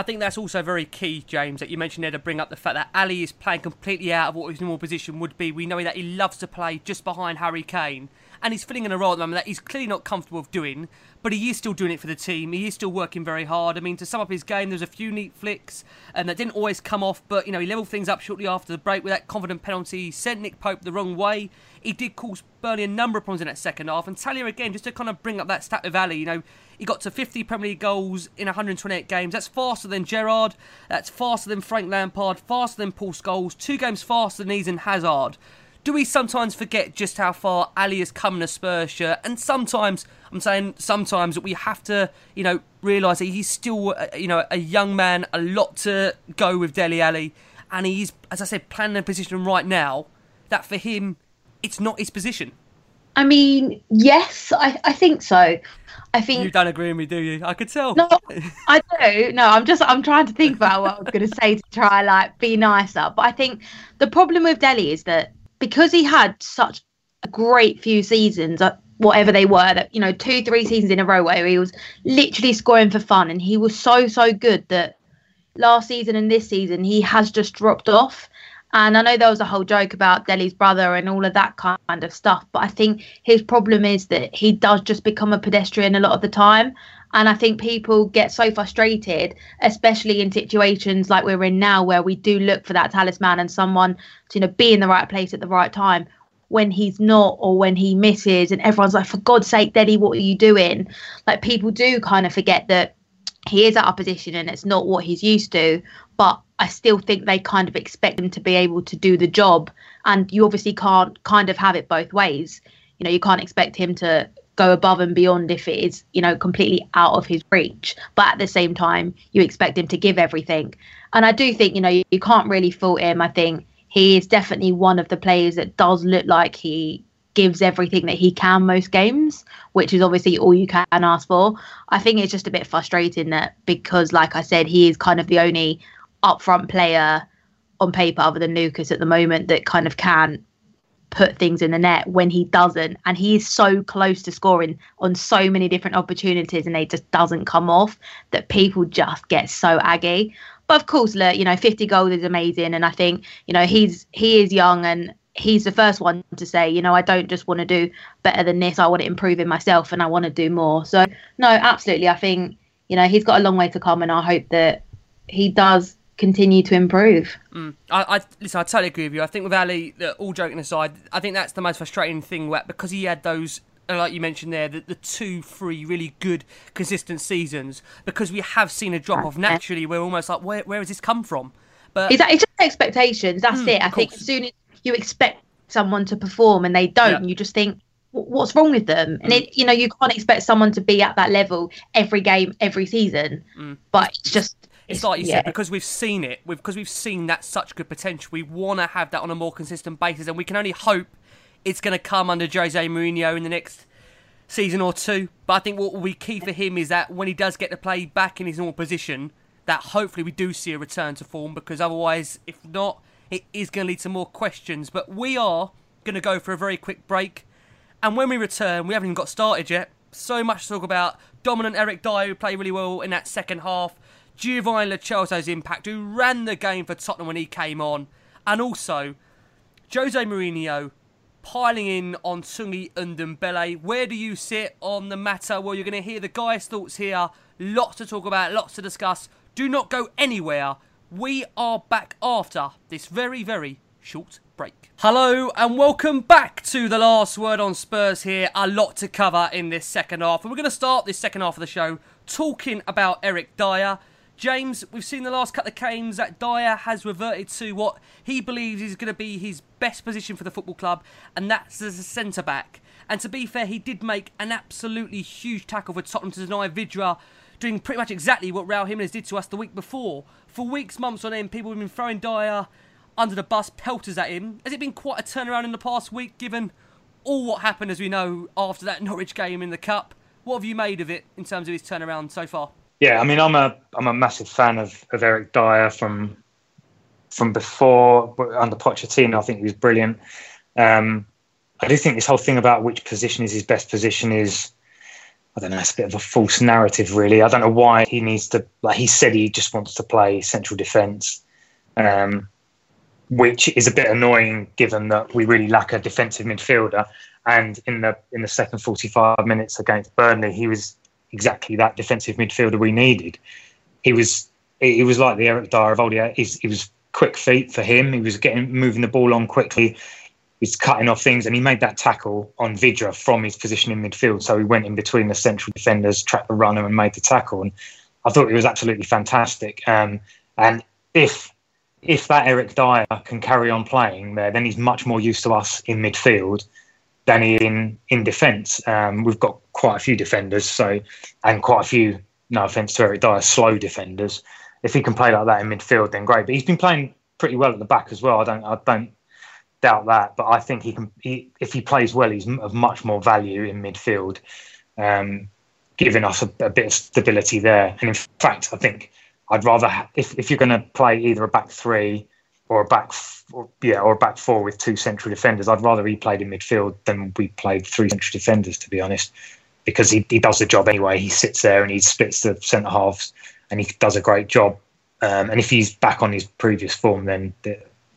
I think that's also very key, James, that you mentioned there to bring up the fact that Alli is playing completely out of what his normal position would be. We know that he loves to play just behind Harry Kane, and he's filling in a role at the moment that he's clearly not comfortable with doing, but he is still doing it for the team. He is still working very hard. I mean, to sum up his game, there's a few neat flicks and that didn't always come off, but you know he levelled things up shortly after the break with that confident penalty. He sent Nick Pope the wrong way. He did cause Burnley a number of problems in that second half. And Talia again, just to kind of bring up that stat of Alli, you know, he got to 50 Premier League goals in 128 games. That's faster than Gerrard. That's faster than Frank Lampard. Faster than Paul Scholes. Two games faster than Eden Hazard do we sometimes forget just how far Alli has come in a Spurs shirt? And sometimes, I'm saying sometimes, that we have to, you know, realise that he's still, uh, you know, a young man, a lot to go with Dele Alli. And he's, as I said, planning a position right now that for him, it's not his position. I mean, yes, I, I think so. I think you don't agree with me, do you? I could tell. No, I do. No, I'm just I'm trying to think about what I was going to say to try like be nicer. But I think the problem with Dele is that because he had such a great few seasons, uh, whatever they were, that you know, two, three seasons in a row where he was literally scoring for fun, and he was so, so good that last season and this season he has just dropped off. And I know there was a whole joke about Dele's brother and all of that kind of stuff, but I think his problem is that he does just become a pedestrian a lot of the time. And I think people get so frustrated, especially in situations like we're in now, where we do look for that talisman and someone to you know be in the right place at the right time. When he's not, or when he misses, and everyone's like, "For God's sake, Daddy, what are you doing?" Like people do kind of forget that he is out opposition and it's not what he's used to. But I still think they kind of expect him to be able to do the job, and you obviously can't kind of have it both ways. You know, you can't expect him to go above and beyond if it is, you know, completely out of his reach. But at the same time, you expect him to give everything. And I do think, you know, you, you can't really fault him. I think he is definitely one of the players that does look like he gives everything that he can most games, which is obviously all you can ask for. I think it's just a bit frustrating that because, like I said, he is kind of the only upfront player on paper other than Lucas at the moment that kind of can put things in the net when he doesn't. And he is so close to scoring on so many different opportunities and they just doesn't come off that people just get so aggy. But of course look you know 50 goals is amazing. And i think you know he's he is young and he's the first one to say you know i don't just want to do better than this. I want to improve in myself and i want to do more. So no absolutely. I think you know he's got a long way to come and i hope that he does continue to improve. Mm. I, I listen. I totally agree with you. I think with Alli, all joking aside, I think that's the most frustrating thing because he had those. Uh, like you mentioned there, the, the two, three really good, consistent seasons. Because we have seen a drop off naturally, we're almost like, where, where has this come from? But it's, it's just expectations. That's mm, it. I think as soon as you expect someone to perform and they don't, yeah. you just think, what's wrong with them? And mm. it, you know, you can't expect someone to be at that level every game, every season. Mm. But it's just it's like you yeah. said because we've seen it, because we've seen that such good potential. We want to have that on a more consistent basis, and we can only hope it's going to come under Jose Mourinho in the next season or two. But I think what will be key for him is that when he does get to play back in his normal position, that hopefully we do see a return to form. Because otherwise, if not, it is going to lead to more questions. But we are going to go for a very quick break, and when we return, we haven't even got started yet. So much to talk about. Dominant Eric Dier, who played really well in that second half. Giovani Lo Celso's impact, who ran the game for Tottenham when he came on, and also Jose Mourinho piling in on Tanguy Ndombele. Where do you sit on the matter? Well, you're going to hear the guy's thoughts here. Lots to talk about, lots to discuss. Do not go anywhere. We are back after this very, very short break. Hello and welcome back to the last word on Spurs here. A lot to cover in this second half. And we're going to start this second half of the show talking about Eric Dier. James, we've seen the last couple of games that Dier has reverted to what he believes is going to be his best position for the football club, and that's as a centre back. And to be fair, he did make an absolutely huge tackle for Tottenham to deny Vydra, doing pretty much exactly what Raul Jimenez did to us the week before. For weeks, months on end, people have been throwing Dier under the bus, pelters at him. Has it been quite a turnaround in the past week, given all what happened, as we know, after that Norwich game in the Cup? What have you made of it in terms of his turnaround so far? Yeah, I mean, I'm a I'm a massive fan of, of Eric Dier from from before under Pochettino. I think he was brilliant. Um, I do think this whole thing about which position is his best position is, I don't know, it's a bit of a false narrative, really. I don't know why he needs to, like he said, he just wants to play central defence, um, which is a bit annoying given that we really lack a defensive midfielder. And in the in the second 45 minutes against Burnley, he was exactly that defensive midfielder we needed. He was he was like the Eric Dier of old. He, he was quick feet for him. He was getting moving the ball on quickly. He's cutting off things, and he made that tackle on Vydra from his position in midfield. So he went in between the central defenders, trapped the runner, and made the tackle. And I thought it was absolutely fantastic. Um, and if if that Eric Dier can carry on playing there, then he's much more used to us in midfield than in in defence. Um, we've got quite a few defenders, so and quite a few. No offence to Eric Dier, slow defenders. If he can play like that in midfield, then great. But he's been playing pretty well at the back as well. I don't, I don't doubt that. But I think he can. He, if he plays well, he's of much more value in midfield, um, giving us a, a bit of stability there. And in fact, I think I'd rather if if you're going to play either a back three or a back, or, yeah, or back four with two central defenders. I'd rather he played in midfield than we played three central defenders, to be honest, because he, he does the job anyway. He sits there and he splits the centre halves, and he does a great job. Um, and if he's back on his previous form, then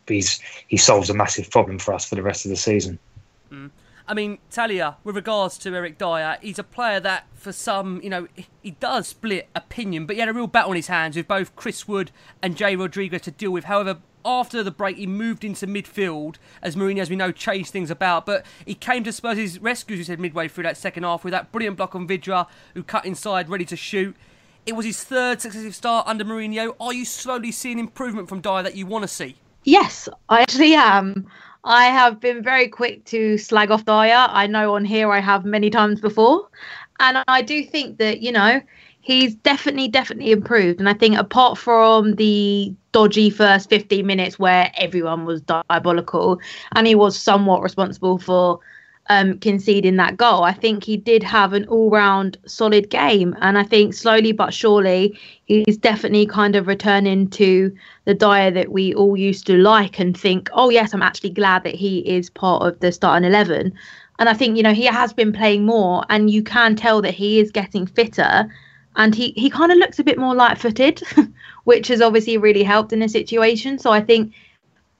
he's he solves a massive problem for us for the rest of the season. Mm. I mean, Talia, with regards to Eric Dier, he's a player that, for some, you know, he does split opinion, but he had a real battle on his hands with both Chris Wood and Jay Rodriguez to deal with. However, after the break, he moved into midfield as Mourinho, as we know, changed things about. But he came to Spurs' rescue, he said, midway through that second half with that brilliant block on Vydra, who cut inside, ready to shoot. It was his third successive start under Mourinho. Are you slowly seeing improvement from Dier that you want to see? Yes, I actually am. I have been very quick to slag off Dier. I know on here I have many times before. And I do think that, you know, he's definitely, definitely improved. And I think apart from the dodgy first 15 minutes where everyone was diabolical and he was somewhat responsible for um, conceding that goal. I think he did have an all round solid game. And I think slowly but surely, he's definitely kind of returning to the Dier that we all used to like and think, oh, yes, I'm actually glad that he is part of the starting 11. And I think, you know, he has been playing more and you can tell that he is getting fitter and he, he kind of looks a bit more light footed, which has obviously really helped in the situation. So I think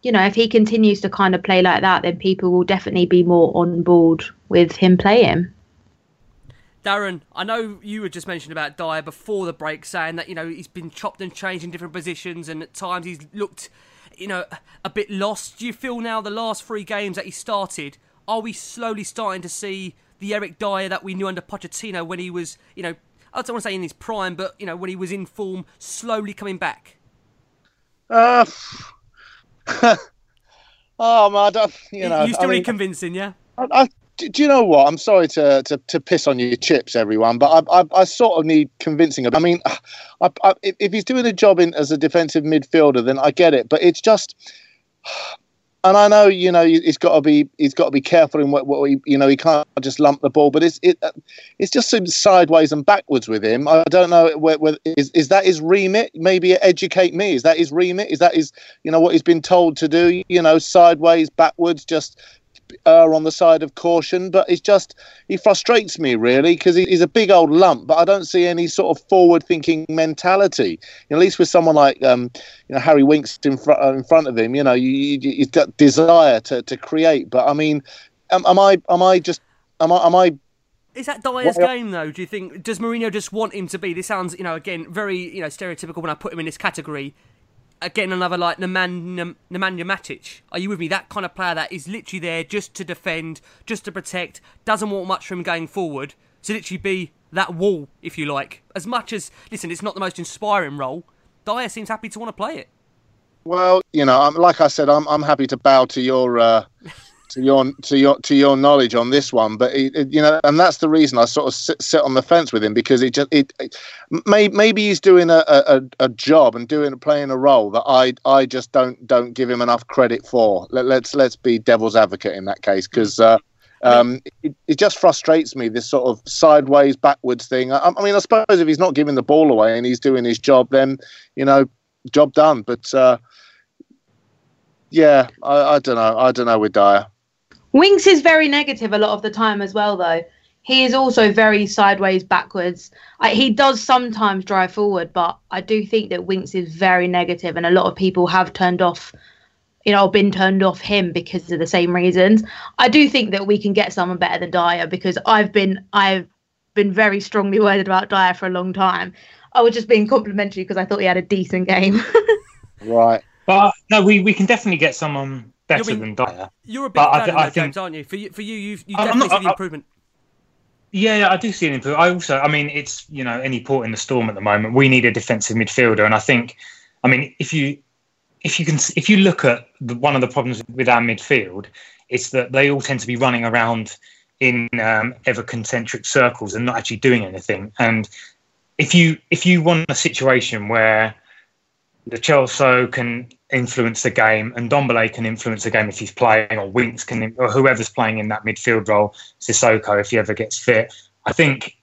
you know, if he continues to kind of play like that, then people will definitely be more on board with him playing. Darren, I know you were just mentioned about Dier before the break, saying that you know he's been chopped and changed in different positions, and at times he's looked, you know, a bit lost. Do you feel now the last three games that he started, are we slowly starting to see the Eric Dier that we knew under Pochettino when he was, you know, I don't want to say in his prime, but you know when he was in form, slowly coming back? Uh, oh man, you know, you still I mean, convincing, yeah. I, I, do you know what? I'm sorry to, to, to piss on your chips, everyone, but I, I, I sort of need convincing. I mean, I, I, if he's doing a job in as a defensive midfielder, then I get it. But it's just, and I know you know he's got to be he's got to be careful in what, what he, you know he can't just lump the ball, but it's it it's just sideways and backwards with him. I don't know where is is that his remit? Maybe educate me. Is that his remit? Is that his you know what he's been told to do? You know, sideways, backwards, just err on the side of caution, but it's just he frustrates me really because he's a big old lump, but I don't see any sort of forward-thinking mentality. at least with someone like um, you know Harry Winks in front uh, in front of him, you know, you, you, he's got desire to, to create. But I mean, am, am I am I just am I am I is that Dier's game though? Do you think does Mourinho just want him to be? This sounds, you know, again very you know stereotypical when I put him in this category again another like Nemanja, Matic. Are you with me? That kind of player that is literally there just to defend, just to protect, doesn't want much from going forward. To literally be that wall, if you like. As much as listen, it's not the most inspiring role. Dier seems happy to want to play it. Well, you know, like I said, I'm I'm happy to bow to your uh, to your to your to your knowledge on this one, but it, it, you know, and that's the reason I sort of sit, sit on the fence with him because it just it, it may, maybe he's doing a, a, a job and doing playing a role that I I just don't don't give him enough credit for. Let, us let's, let's be devil's advocate in that case because. Uh, um, it, it, just frustrates me this sort of sideways backwards thing. I, I, mean, I suppose if he's not giving the ball away and he's doing his job, then you know, job done. But uh, yeah, I, I don't know. I don't know with Dier. Winks is very negative a lot of the time as well, though. He is also very sideways, backwards. I, he does sometimes drive forward, but I do think that Winks is very negative, and a lot of people have turned off, you know, been turned off him because of the same reasons. I do think that we can get someone better than Dier because I've been I've been very strongly worded about Dier for a long time. I was just being complimentary because I thought he had a decent game. right. But uh, no, we, we can definitely get someone better I mean, than Dier. You're a big fan I, I of James, aren't you? For you, for you, you, you definitely not, see the improvement. Yeah, I do see an improvement. I also, I mean, it's you know any port in the storm at the moment. We need a defensive midfielder, and I think, I mean, if you if you can if you look at the, one of the problems with our midfield, it's that they all tend to be running around in um, ever concentric circles and not actually doing anything. And if you if you want a situation where Lo Celso can influence the game, and Ndombele can influence the game if he's playing, or Winks can, or whoever's playing in that midfield role, Sissoko if he ever gets fit. I think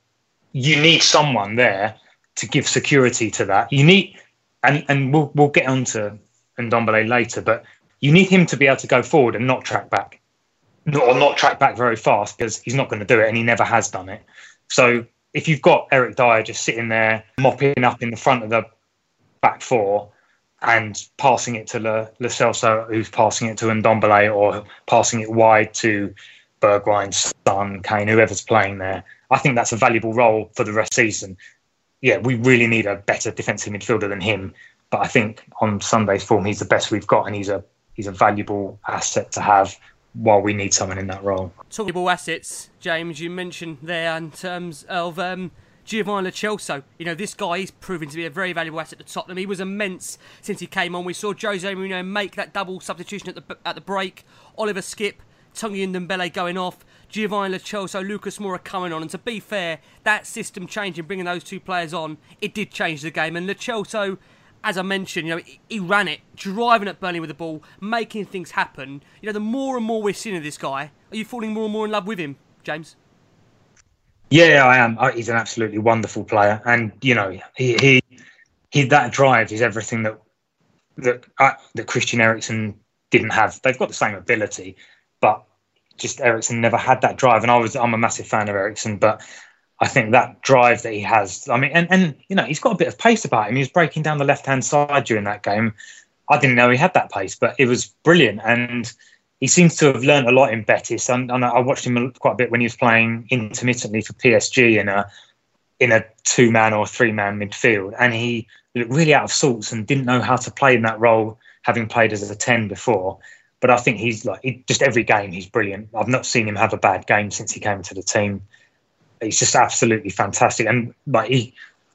you need someone there to give security to that. You need, and and we'll we'll get onto Ndombele later, but you need him to be able to go forward and not track back, or not track back very fast because he's not going to do it, and he never has done it. So if you've got Eric Dier just sitting there mopping up in the front of the back four and passing it to Le, Lo Celso, who's passing it to Ndombele or passing it wide to Bergwijn, Son, Kane, whoever's playing there. I think that's a valuable role for the rest of the season. Yeah, we really need a better defensive midfielder than him. But I think on Sunday's form, he's the best we've got, and he's a he's a valuable asset to have while we need someone in that role. Talking assets, James, you mentioned there in terms of um, Giovani Celso. You know, this guy is proving to be a very valuable asset to Tottenham. He was immense since he came on. We saw Jose Mourinho make that double substitution at the at the break. Oliver Skip, Skipp, and Ndombele going off. Giovani Lo Celso, Lucas Moura coming on. And to be fair, that system changing, bringing those two players on, it did change the game. And Lo as I mentioned, you know, he ran it, driving at Burnley with the ball, making things happen. You know, the more and more we're seeing of this guy, Are you falling more and more in love with him, James? Yeah, I am. He's an absolutely wonderful player, and you know, he he, he that drive is everything that that uh, that Christian Eriksen didn't have. They've got the same ability, but just Eriksen never had that drive. And I was I'm a massive fan of Eriksen, but I think that drive that he has, I mean, and, and you know, he's got a bit of pace about him. He was breaking down the left hand side during that game. I didn't know he had that pace, but it was brilliant. And he seems to have learned a lot in Betis. And, and I watched him quite a bit when he was playing intermittently for PSG in a in a two man or three man midfield. And he looked really out of sorts and didn't know how to play in that role, having played as a 10 before. But I think he's like, he, just every game, he's brilliant. I've not seen him have a bad game since he came into the team he's just absolutely fantastic. And like he,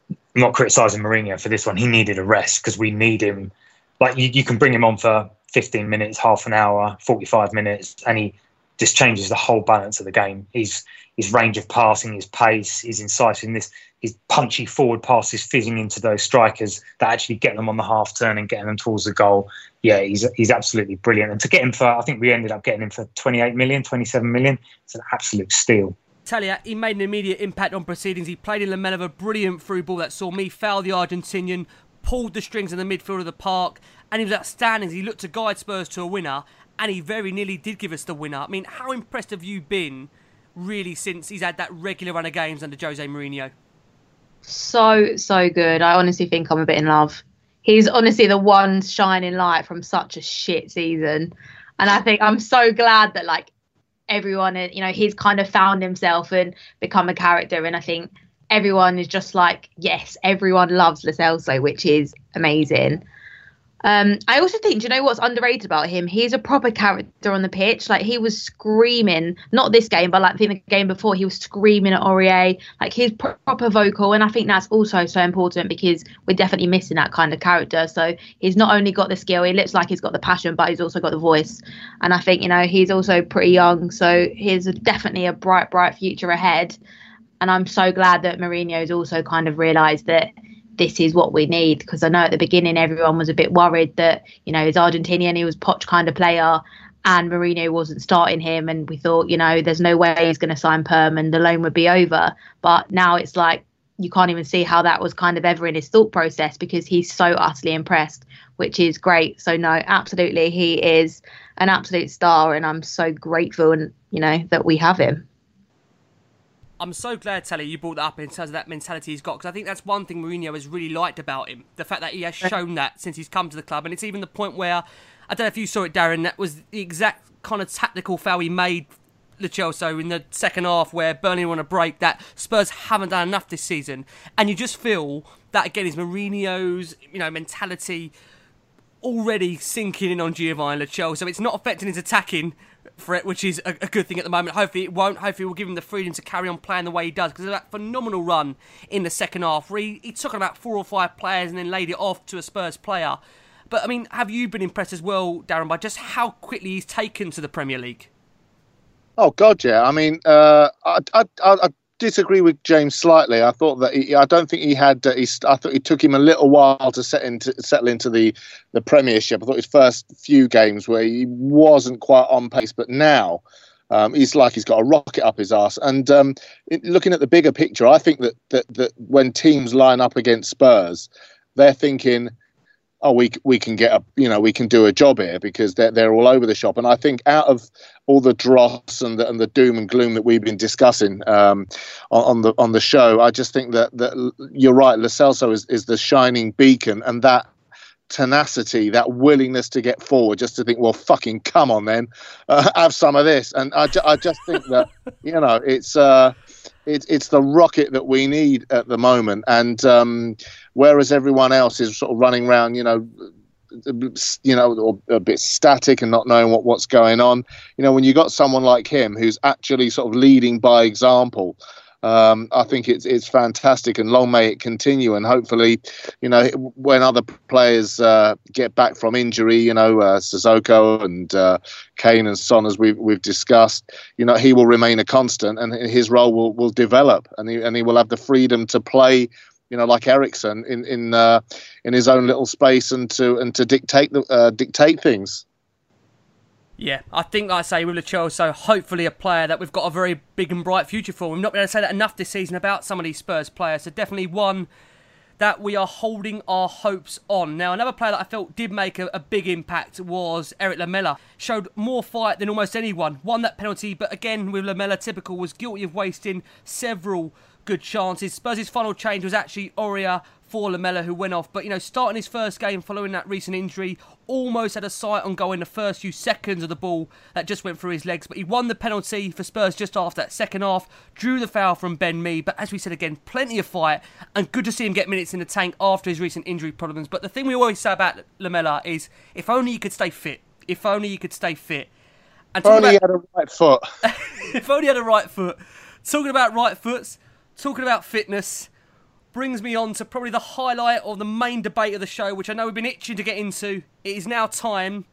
I'm not criticizing Mourinho for this one. He needed a rest because we need him. Like you, you can bring him on for 15 minutes, half an hour, 45 minutes, and he just changes the whole balance of the game. His his range of passing, his pace, his incisiveness, his punchy forward passes fizzing into those strikers that actually get them on the half turn and getting them towards the goal. Yeah, he's he's absolutely brilliant. And to get him for, I think we ended up getting him for 28 million, 27 million. It's an absolute steal. Talia, he made an immediate impact on proceedings. He played in Lamela a brilliant through ball that saw Mee foul the Argentinian, pulled the strings in the midfield of the park, and he was outstanding. He looked to guide Spurs to a winner, and he very nearly did give us the winner. I mean, how impressed have you been, really, since he's had that regular run of games under Jose Mourinho? So, so good. I honestly think I'm a bit in love. He's honestly the one shining light from such a shit season. And I think I'm so glad that, like, everyone you know he's kind of found himself and become a character and i think everyone is just like yes everyone loves Lo Celso which is amazing um, I also think, do you know what's underrated about him? He's a proper character on the pitch. Like he was screaming, not this game, but like the game before, he was screaming at Aurier. Like he's proper vocal, and I think that's also so important because we're definitely missing that kind of character. So he's not only got the skill, he looks like he's got the passion, but he's also got the voice. And I think you know he's also pretty young, so he's definitely a bright, bright future ahead. And I'm so glad that Mourinho's also kind of realised that this is what we need because I know at the beginning everyone was a bit worried that you know he's Argentinian, he was Poch kind of player, and Mourinho wasn't starting him, and we thought you know there's no way he's going to sign perm and the loan would be over. But now it's like you can't even see how that was kind of ever in his thought process because he's so utterly impressed, which is great. So no, absolutely, he is an absolute star, and I'm so grateful and you know that we have him. I'm so glad, Sally, you brought that up in terms of that mentality he's got because I think that's one thing Mourinho has really liked about him. The fact that he has shown that since he's come to the club. And it's even the point where, I don't know if you saw it, Darren, that was the exact kind of tactical foul he made Lo Celso in the second half where Burnley won a break that Spurs haven't done enough this season. And you just feel that, again, is Mourinho's you know, mentality already sinking in on Giovani Lo So It's not affecting his attacking for it, which is a, a, good thing at the moment. Hopefully, it won't. Hopefully, we'll give him the freedom to carry on playing the way he does because of that phenomenal run in the second half where he, he took on about four or five players and then laid it off to a Spurs player. But I mean, have you been impressed as well, Darren, by just how quickly he's taken to the Premier League? Oh God, yeah. I mean, uh, I, I, I, disagree with James slightly. I thought that he, I don't think he had. Uh, he, I thought it took him a little while to set into settle into the the Premiership. I thought his first few games where he wasn't quite on pace, but now. Um, he's like he's got a rocket up his ass. And um, looking at the bigger picture, I think that, that that when teams line up against Spurs, they're thinking, oh, we we can get a you know we can do a job here because they're they're all over the shop. And I think out of all the dross and the, and the doom and gloom that we've been discussing um, on, on, the on the show, I just think that that you're right. Lo Celso is is the shining beacon, and that tenacity, that willingness to get forward, just to think, well, fucking come on, then uh, have some of this. And I, ju- I just think that you know it's. Uh, it's it's the rocket that we need at the moment, and um, whereas everyone else is sort of running around, you know, you know, or a bit static and not knowing what, what's going on. You know, when you got someone like him who's actually sort of leading by example, um, I think it's it's fantastic, and long may it continue. And hopefully, you know, when other players uh, get back from injury, you know, uh, Sissoko and uh, Kane and Son, as we've we've discussed, you know, he will remain a constant, and his role will will develop, and he and he will have the freedom to play you know, like Eriksen in in uh, in his own little space and to and to dictate the uh, dictate things. Yeah, I think, like I say, with Lo Celso, hopefully a player that we've got a very big and bright future for. We've not been able to say that enough this season about some of these Spurs players. So definitely one that we are holding our hopes on. Now, another player that I felt did make a, a, big impact was Erik Lamela. Showed more fight than almost anyone. Won that penalty, but again, with Lamela, typical, was guilty of wasting several good chances. Spurs' final change was actually Aurier for Lamela, who went off. But, you know, starting his first game following that recent injury, almost had a sight on goal in the first few seconds of the ball that just went through his legs. But he won the penalty for Spurs just after that second half, drew the foul from Ben Mee. But as we said again, plenty of fight, and good to see him get minutes in the tank after his recent injury problems. But the thing we always say about Lamela is if only he could stay fit. If only he could stay fit. And if only about, he had a right foot. if only he had a right foot. Talking about right foots, talking about fitness brings me on to probably the highlight or the main debate of the show, which I know we've been itching to get into. It is now time.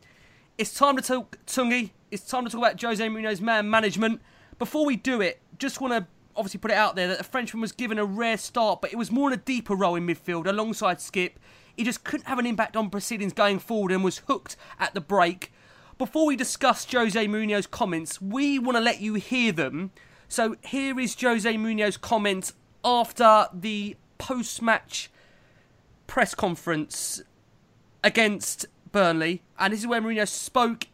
It's time to talk Tanguy. It's time to talk about Jose Mourinho's man management. Before we do it, just want to obviously put it out there that the Frenchman was given a rare start, but it was more in a deeper role in midfield alongside Skipp. He just couldn't have an impact on proceedings going forward and was hooked at the break. Before we discuss Jose Mourinho's comments, we want to let you hear them. So here is Jose Mourinho's comment after the post match press conference against Burnley, and this is where Mourinho spoke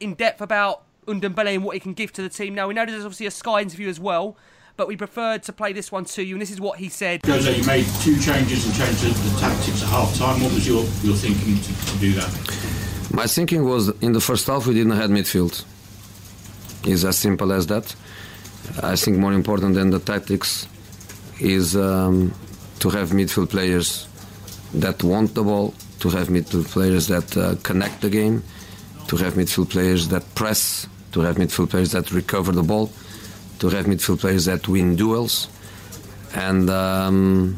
in depth about Ndombele and what he can give to the team. Now, we know there's obviously a Sky interview as well, but we preferred to play this one to you, and this is what he said. Jose, you made two changes and changed the, the tactics at half time. What was your, your thinking to, to do that? My thinking was in the first half we didn't have midfield. It's as simple as that. I think more important than the tactics is um, to have midfield players that want the ball, to have midfield players that uh, connect the game, to have midfield players that press, to have midfield players that recover the ball, to have midfield players that win duels, and um,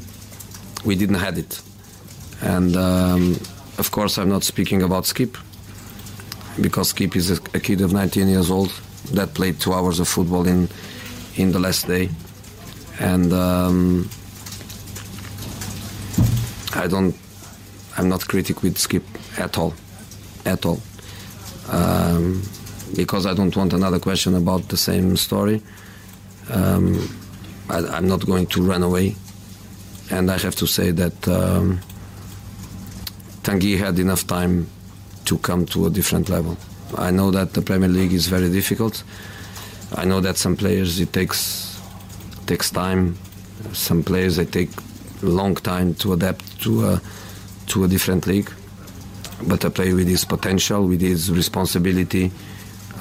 we didn't have it. And um, of course, I'm not speaking about Skipp because Skipp is a, a kid of 19 years old that played two hours of football in in the last day, and um, I don't. I'm not critic with Skipp at all, at all, um, because I don't want another question about the same story. Um, I, am not going to run away, and I have to say that um, Tanguy had enough time to come to a different level. I know that the Premier League is very difficult. I know that some players it takes takes time. Some players they take long time to adapt to a, to a different league. But a player with his potential, with his responsibility,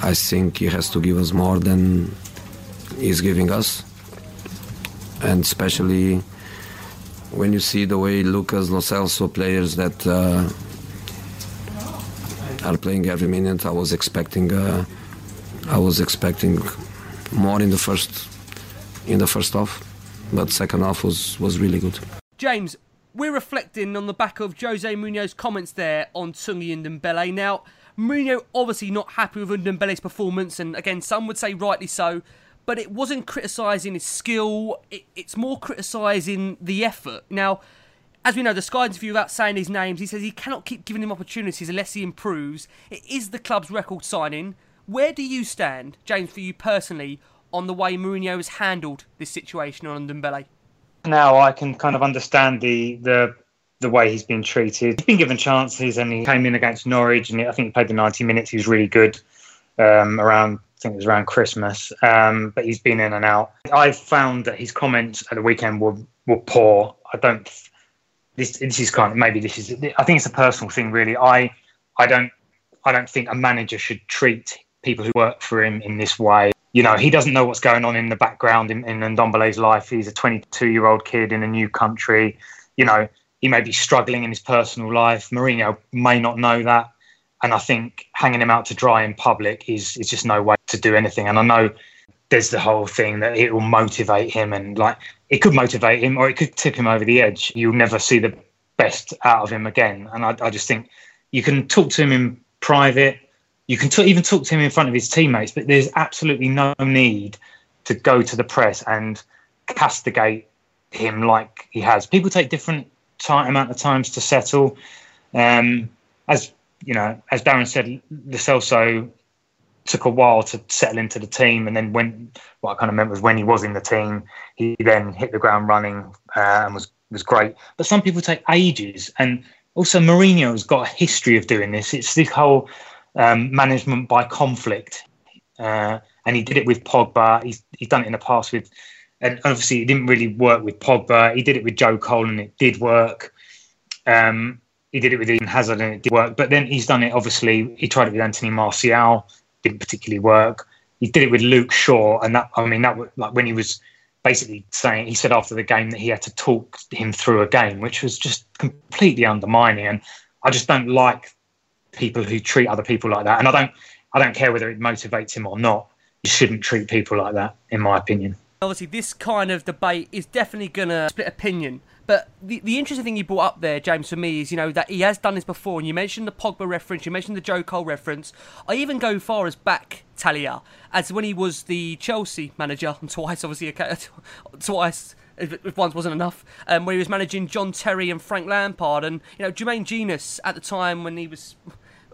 I think he has to give us more than he's giving us. And especially when you see the way Lucas Lo Celso players that uh, are playing every minute, I was expecting uh, I was expecting more in the first in the first half but second half was, was really good. James, we're reflecting on the back of Jose Mourinho's comments there on Tanguy Ndombele. Now, Mourinho obviously not happy with Ndombele's performance, and again, some would say rightly so, but it wasn't criticising his skill, it, it's more criticising the effort. Now, as we know, the Sky interview, without saying his names, he says he cannot keep giving him opportunities unless he improves. It is the club's record signing. Where do you stand, James, for you personally, on the way Mourinho has handled this situation on Ndombele? Now I can kind of understand the the the way he's been treated. He's been given chances, and he came in against Norwich, and I think he played the 90 minutes. He was really good um, around. I think it was around Christmas, um, but he's been in and out. I found that his comments at the weekend were were poor. I don't. This this is kind of maybe this is. I think it's a personal thing, really. I I don't I don't think a manager should treat people who work for him in this way you know, he doesn't know what's going on in the background in, in Ndombele's life. He's a 22 year old kid in a new country. You know, he may be struggling in his personal life. Mourinho may not know that. And I think hanging him out to dry in public is, is just no way to do anything. And I know there's the whole thing that it will motivate him and like it could motivate him or it could tip him over the edge. You'll never see the best out of him again. And I, I just think you can talk to him in private you can t- even talk to him in front of his teammates, but there's absolutely no need to go to the press and castigate him like he has. People take different time, amount of times to settle. Um, as you know, as Darren said, Lo Celso took a while to settle into the team. And then when what I kind of meant was when he was in the team, he then hit the ground running uh, and was was great. But some people take ages, and also Mourinho has got a history of doing this. It's this whole um, management by conflict, uh, and he did it with Pogba. He's he's done it in the past with, and obviously it didn't really work with Pogba. He did it with Joe Cole, and it did work. Um, he did it with Eden Hazard, and it did work. But then he's done it. Obviously, he tried it with Anthony Martial, didn't particularly work. He did it with Luke Shaw, and that I mean that was like when he was basically saying he said after the game that he had to talk him through a game, which was just completely undermining. And I just don't like people who treat other people like that. And I don't I don't care whether it motivates him or not. You shouldn't treat people like that, in my opinion. Obviously, this kind of debate is definitely going to split opinion. But the, the interesting thing you brought up there, James, for me is, you know, that he has done this before. And you mentioned the Pogba reference, you mentioned the Joe Cole reference. I even go far as back, Talia, as when he was the Chelsea manager, and twice, obviously, twice if once wasn't enough, um, where he was managing John Terry and Frank Lampard. And, you know, Jermaine Jenas at the time when he was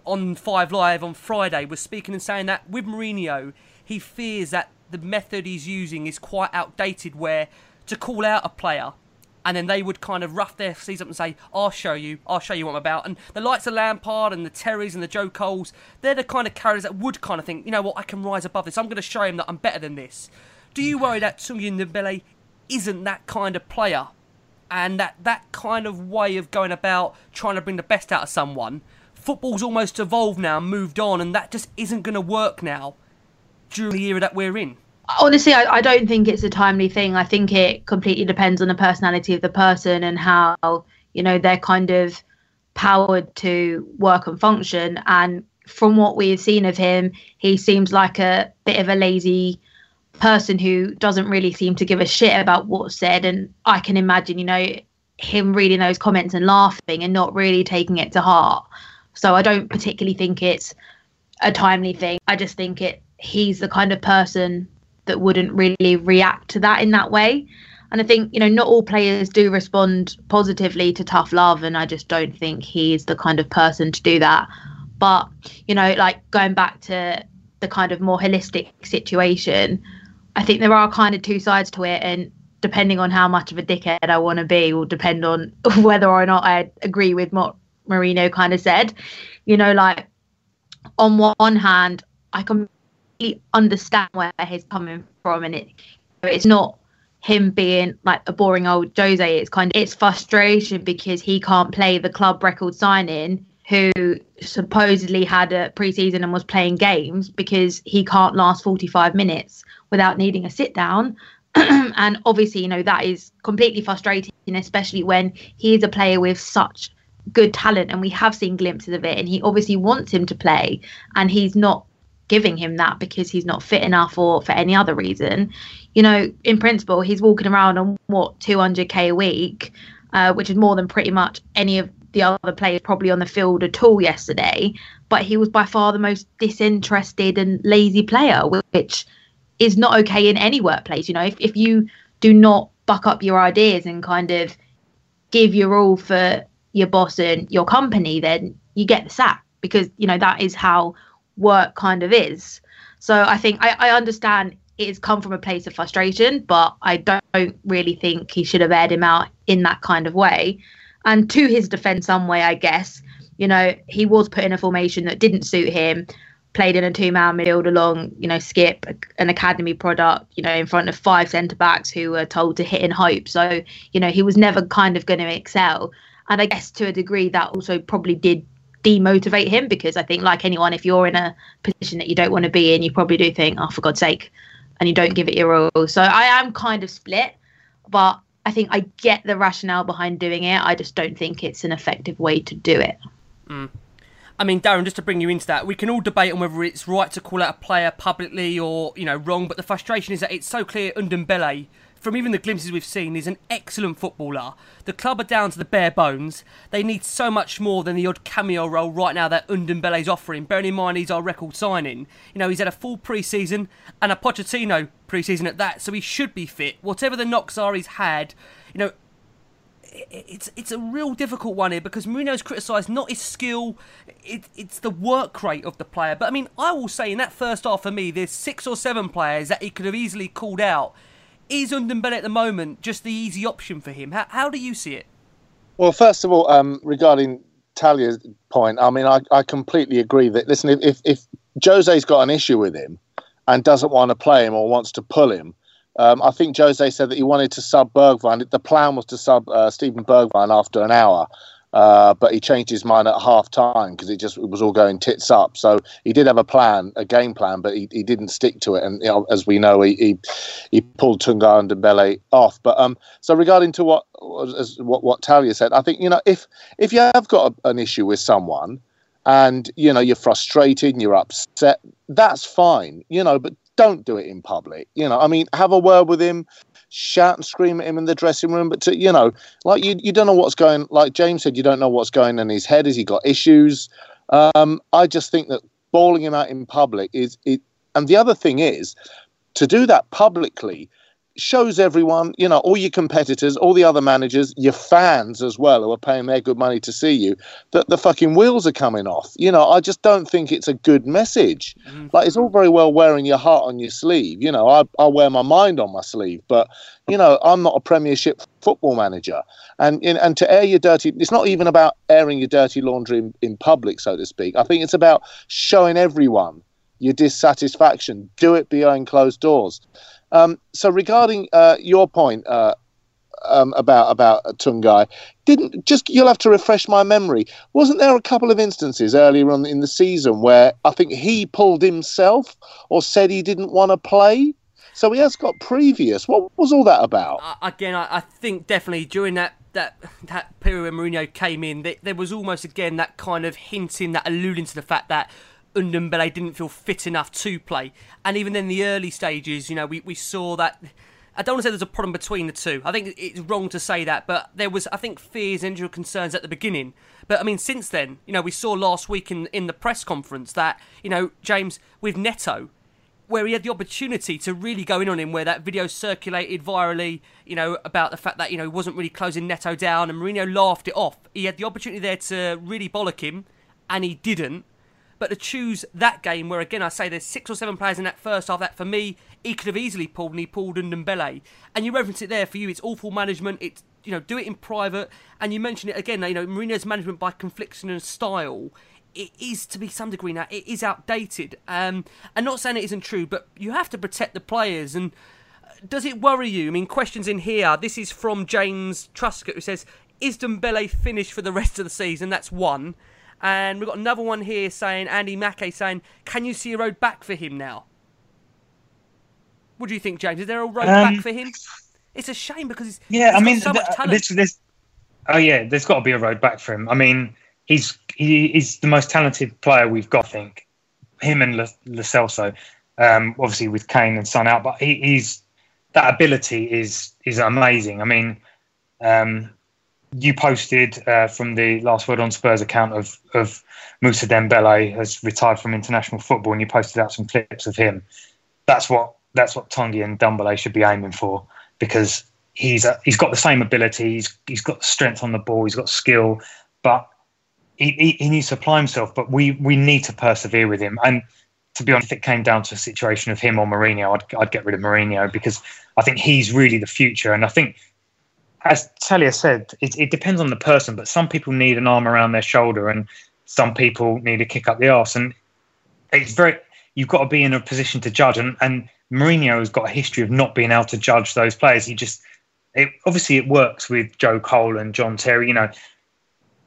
on Five Live on Friday was speaking and saying that with Mourinho, he fears that the method he's using is quite outdated, where to call out a player and then they would kind of rough their sleeves up and say, I'll show you, I'll show you what I'm about. And the likes of Lampard and the Terrys and the Joe Coles, they're the kind of characters that would kind of think, you know what, I can rise above this. I'm going to show him that I'm better than this. Do you worry that Tanguy Ndombele isn't that kind of player? And that, that kind of way of going about trying to bring the best out of someone, football's almost evolved now, moved on, and that just isn't going to work now during the era that we're in. Honestly I, I, don't think it's a timely thing. I think it completely depends on the personality of the person and how you know they're kind of powered to work and function. And from what we've seen of him he seems like a bit of a lazy person who doesn't really seem to give a shit about what's said. And i can imagine you know him reading those comments and laughing and not really taking it to heart so i don't particularly think it's a timely thing i just think it he's the kind of person that wouldn't really react to that in that way. And I think, you know, not all players do respond positively to tough love. And I just don't think he's the kind of person to do that. But, you know, like going back to the kind of more holistic situation, I think there are kind of two sides to it. And depending on how much of a dickhead I want to be will depend on whether or not I agree with what Mourinho kind of said. You know, like on one hand, I can understand where he's coming from, and it it's not him being like a boring old Jose. It's kind of it's frustration because he can't play the club record signing who supposedly had a preseason and was playing games because he can't last 45 minutes without needing a sit down. and obviously, you know, that is completely frustrating, especially when he is a player with such good talent and we have seen glimpses of it and he obviously wants him to play and he's not giving him that because he's not fit enough or for any other reason. You know, in principle, he's walking around on what 200k a week, uh, which is more than pretty much any of the other players probably on the field at all yesterday. But he was by far the most disinterested and lazy player, which is not okay in any workplace. You know, if, if you do not buck up your ideas and kind of give your all for your boss and your company, then you get the sack because, you know, that is how work kind of is. So I think I, I understand it's come from a place of frustration, but I don't really think he should have aired him out in that kind of way. And to his defense, some way, I guess, you know, he was put in a formation that didn't suit him, played in a two man midfield along, you know, Skipp, an academy product, you know, in front of five centre backs who were told to hit in hope. So, you know, he was never kind of going to excel. And I guess to a degree that also probably did demotivate him because I think, like anyone, if you're in a position that you don't want to be in, you probably do think, oh, for God's sake, and you don't give it your all. So I am kind of split, but I think I get the rationale behind doing it. I just don't think it's an effective way to do it. Mm. I mean, Darren, just to bring you into that, we can all debate on whether it's right to call out a player publicly or, you know, wrong, but the frustration is that it's so clear Ndombele from even the glimpses we've seen, is an excellent footballer. The club are down to the bare bones. They need so much more than the odd cameo role right now that Ndombele's offering. Bearing in mind he's our record signing. You know, he's had a full pre-season and a Pochettino pre-season at that, so he should be fit. Whatever the knocks are he's had, you know, it's it's a real difficult one here because Mourinho's criticised not his skill, it, it's the work rate of the player. But I mean, I will say in that first half for me, there's six or seven players that he could have easily called out. Is Ndombele at the moment just the easy option for him? How, how do you see it? Well, first of all, um, regarding Talia's point, I mean, I, I completely agree that, listen, if, if Jose's got an issue with him and doesn't want to play him or wants to pull him, um, I think Jose said that he wanted to sub Bergwijn. The plan was to sub uh, Steven Bergwijn after an hour, uh, but he changed his mind at half time because it just it was all going tits up. So he did have a plan, a game plan, but he, he didn't stick to it. And you know, as we know, he, he, he pulled Tanguy Ndombele off. But um, so regarding to what as what what Talia said, I think you know if if you have got a, an issue with someone and you know you're frustrated and you're upset that's fine you know but don't do it in public. You know, I mean, have a word with him, shout and scream at him in the dressing room, but to, you know, like you, you don't know what's going. Like James said, you don't know what's going in his head. Has he got issues? Um, I just think that bawling him out in public is it. And the other thing is, to do that publicly shows everyone, you know, all your competitors, all the other managers, your fans as well, who are paying their good money to see you, that the fucking wheels are coming off. You know, I just don't think it's a good message. Mm-hmm. Like, it's all very well wearing your heart on your sleeve. You know, I, I wear my mind on my sleeve, but, you know, I'm not a Premiership football manager. And, and to air your dirty, it's not even about airing your dirty laundry in, in public, so to speak. I think it's about showing everyone your dissatisfaction. Do it behind closed doors. Um, so regarding uh, your point uh, um, about about Tanguy, didn't just you'll have to refresh my memory. Wasn't there a couple of instances earlier on in the season where I think he pulled himself or said he didn't want to play? So he has got previous. What was all that about? Uh, again, I, I, think definitely during that that that period when Mourinho came in, there, there was almost again that kind of hinting, that alluding to the fact that Ndombele didn't feel fit enough to play. And even in the early stages, you know, we, we saw that. I don't want to say there's a problem between the two. I think it's wrong to say that, but there was, I think, fears and injury concerns at the beginning. But I mean, since then, you know, we saw last week in in the press conference that you know James with Neto, where he had the opportunity to really go in on him, where that video circulated virally, you know, about the fact that you know he wasn't really closing Neto down, and Mourinho laughed it off. He had the opportunity there to really bollock him, and he didn't. But to choose that game, where again I say there's six or seven players in that first half, that for me he could have easily pulled, and he pulled Ndombele. And you reference it there for you. It's awful management. It's you know do it in private. And you mention it again. You know Mourinho's management by confliction and style. It is to be some degree now. It is outdated. Um, and not saying it isn't true, but you have to protect the players. And uh, does it worry you? I mean, questions in here. This is from James Truscott who says, "Is Ndombele finished for the rest of the season?" That's one. And we've got another one here saying, Andy Mackay saying, can you see a road back for him now? What do you think, James? Is there a road um, back for him? It's a shame because he's yeah. He's I mean, so much talent. There's, oh yeah, there's got to be a road back for him. I mean, he's he, he's the most talented player we've got. I think him and Lo Celso, um, obviously with Kane and Son out, but he, he's that ability is is amazing. I mean, um, you posted uh, from the last word on Spurs account of of Moussa Dembele has retired from international football, and you posted out some clips of him. That's what that's what Tanguy Ndombele should be aiming for because he's a, he's got the same ability, he's he's got strength on the ball, he's got skill, but he, he, he needs to apply himself. But we we need to persevere with him. And to be honest, if it came down to a situation of him or Mourinho, I'd I'd get rid of Mourinho because I think he's really the future, and I think as Talia said, it, it, depends on the person, but some people need an arm around their shoulder and some people need a kick up the arse. And it's very, you've got to be in a position to judge. And, and Mourinho has got a history of not being able to judge those players. He just, it, obviously, it works with Joe Cole and John Terry. You know,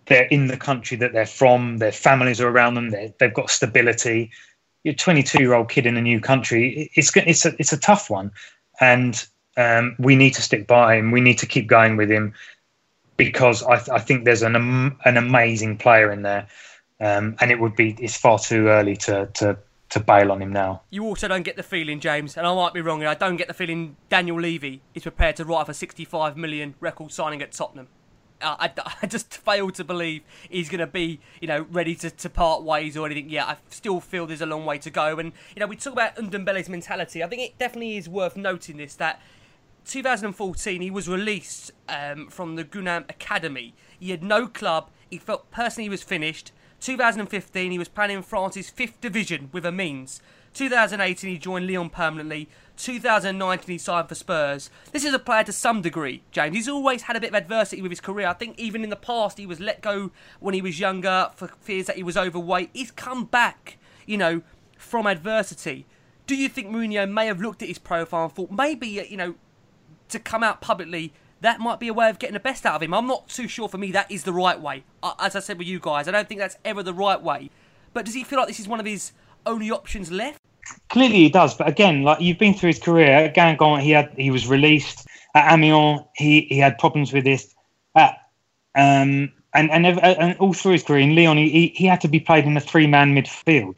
they're in the country that they're from, their families are around them, they've got stability. You're a 22 year old kid in a new country. It's, it's, a, it's a tough one. And um, we need to stick by him. We need to keep going with him because I, th- I think there's an an amazing player in there, um, and it would be it's far too early to to to bail on him now. You also don't get the feeling, James, and I might be wrong, I don't get the feeling Daniel Levy is prepared to write for 65 million record signing at Tottenham. I, I, just fail to believe he's going to be, you know, ready to, to part ways or anything. Yeah, I still feel there's a long way to go. And, you know, we talk about Ndombele's mentality. I think it definitely is worth noting this that 2014, he was released um, from the Guingamp Academy. He had no club. He felt personally he was finished. 2015, he was playing in France's fifth division with Amiens. 2018, he joined Lyon permanently. 2019, he signed for Spurs. This is a player to some degree, James. He's always had a bit of adversity with his career. I think even in the past, he was let go when he was younger for fears that he was overweight. He's come back, you know, from adversity. Do you think Mourinho may have looked at his profile and thought maybe, you know, to come out publicly, that might be a way of getting the best out of him? I'm not too sure for me that is the right way. As I said with you guys, I don't think that's ever the right way. But does he feel like this is one of his only options left? Clearly he does, but again, like you've been through his career. At Guingamp, he had he was released. At Amiens, he, he had problems with this. At, um, and, and and all through his career in Lyon, he, he had to be played in a three man midfield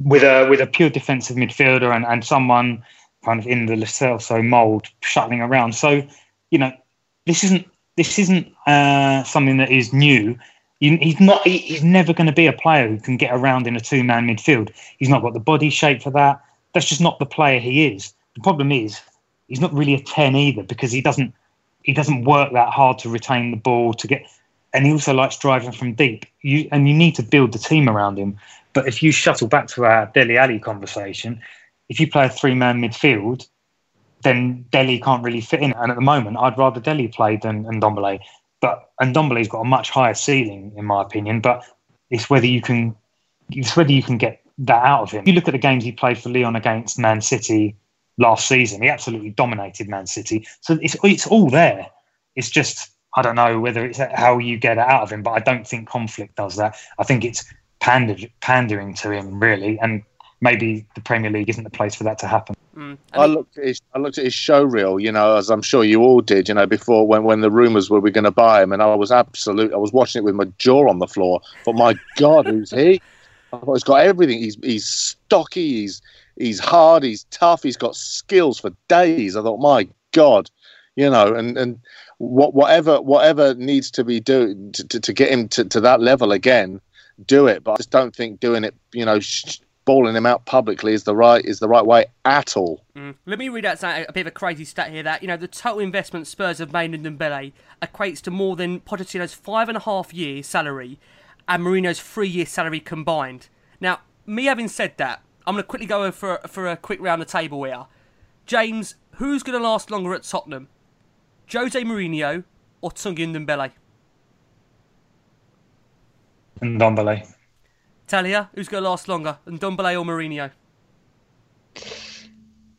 with a with a pure defensive midfielder and, and someone kind of in the Lo Celso mould shuttling around. So, you know, this isn't this isn't uh, something that is new. He's not. He's never going to be a player who can get around in a two-man midfield. He's not got the body shape for that. That's just not the player he is. The problem is he's not really a ten either because he doesn't. He doesn't work that hard to retain the ball to get, and he also likes driving from deep. You and you need to build the team around him. But if you shuttle back to our Dele Alli conversation, if you play a three-man midfield, then Dele can't really fit in. And at the moment, I'd rather Dele play than Ndombele. But Ndombele's got a much higher ceiling, in my opinion. But it's whether you can, it's whether you can get that out of him. You look at the games he played for Lyon against Man City last season, he absolutely dominated Man City. So it's it's all there. It's just I don't know whether it's how you get it out of him, but I don't think conflict does that. I think it's pander, pandering to him really, and maybe the Premier League isn't the place for that to happen. Mm. I, mean, I, looked at his, I looked at his show reel, you know, as I'm sure you all did, you know, before when, when the rumours were we going to buy him, and I was absolute. I was watching it with my jaw on the floor. But my God, who's he? I thought he's got everything. He's he's stocky. He's he's hard. He's tough. He's got skills for days. I thought, my God, you know, and and what whatever whatever needs to be do to, to, to get him to, to that level again, do it. But I just don't think doing it, you know. Sh- balling him out publicly is the right is the right way at all. Mm. Let me read out a bit of a crazy stat here. That you know the total investment Spurs have made in Ndombele equates to more than Pochettino's five and a half year salary and Mourinho's three year salary combined. Now, me having said that, I'm going to quickly go for for a quick round the table here. James, who's going to last longer at Tottenham? Jose Mourinho or Tanguy Ndombele? Ndombele. Talia, who's going to last longer, Ndombele or Mourinho?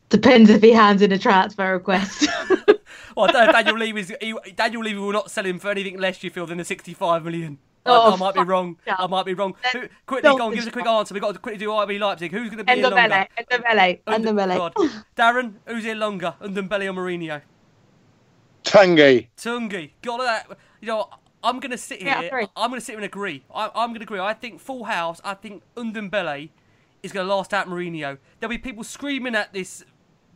Depends if he hands in a transfer request. well, I don't know Daniel Levy is, he, Daniel Levy will not sell him for anything less, you feel, than the 65 million. Oh, I, I, might be wrong. I might be wrong. Who, quickly, go on, give us a quick answer. We've got to quickly do RB Leipzig. Who's going to be here longer? Ndombele. Ndombele. Darren, who's here longer? Ndombele or Mourinho? Tanguy. Tanguy. Got that. You know, I'm going to sit here. Yeah, I'm going to sit here and agree. I, am going to agree. I think Full House. I think Ndombele is going to last out Mourinho. There'll be people screaming at this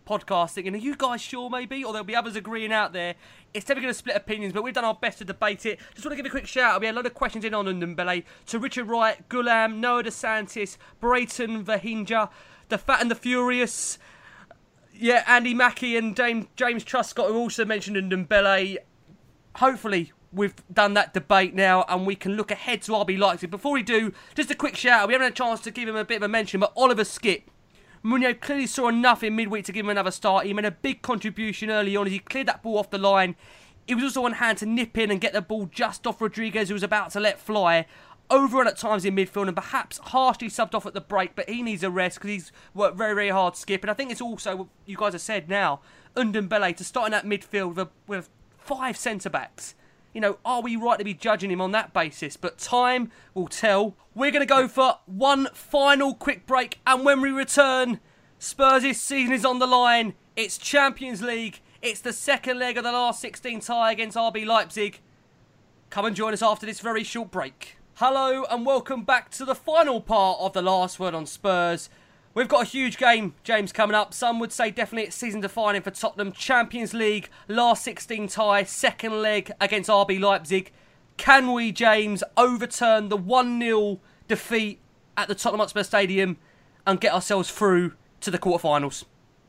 podcast thinking, "Are you guys sure?" Maybe, or there'll be others agreeing out there. It's never going to split opinions, but we've done our best to debate it. Just want to give a quick shout out. We had a lot of questions in on Ndombele to Richard Wright, Gulam, Noah DeSantis, Brayton Vahinja, the Fat and the Furious. Yeah, Andy Mackey and James James Truscott, who also mentioned Ndombele. Hopefully, we've done that debate now and we can look ahead to RB Leipzig. Before we do, just a quick shout out. We haven't had a chance to give him a bit of a mention, but Oliver Skipp. Mourinho clearly saw enough in midweek to give him another start. He made a big contribution early on as he cleared that ball off the line. He was also on hand to nip in and get the ball just off Rodriguez, who was about to let fly. Over and at times in midfield and perhaps harshly subbed off at the break, but he needs a rest because he's worked very, very hard, Skipp. And I think it's also you guys have said now. Ndombele to start in that midfield with, with five centre backs you know, are we right to be judging him on that basis? But time will tell. We're going to go for one final quick break, and when we return, Spurs' season is on the line. It's Champions League. It's the second leg of the last 16 tie against RB Leipzig. Come and join us after this very short break. Hello, and welcome back to the final part of the last word on Spurs. We've got a huge game, James, coming up. Some would say definitely it's season defining for Tottenham. Champions League, last 16 tie, second leg against RB Leipzig. Can we, James, overturn the 1 0 defeat at the Tottenham Hotspur Stadium and get ourselves through to the quarterfinals?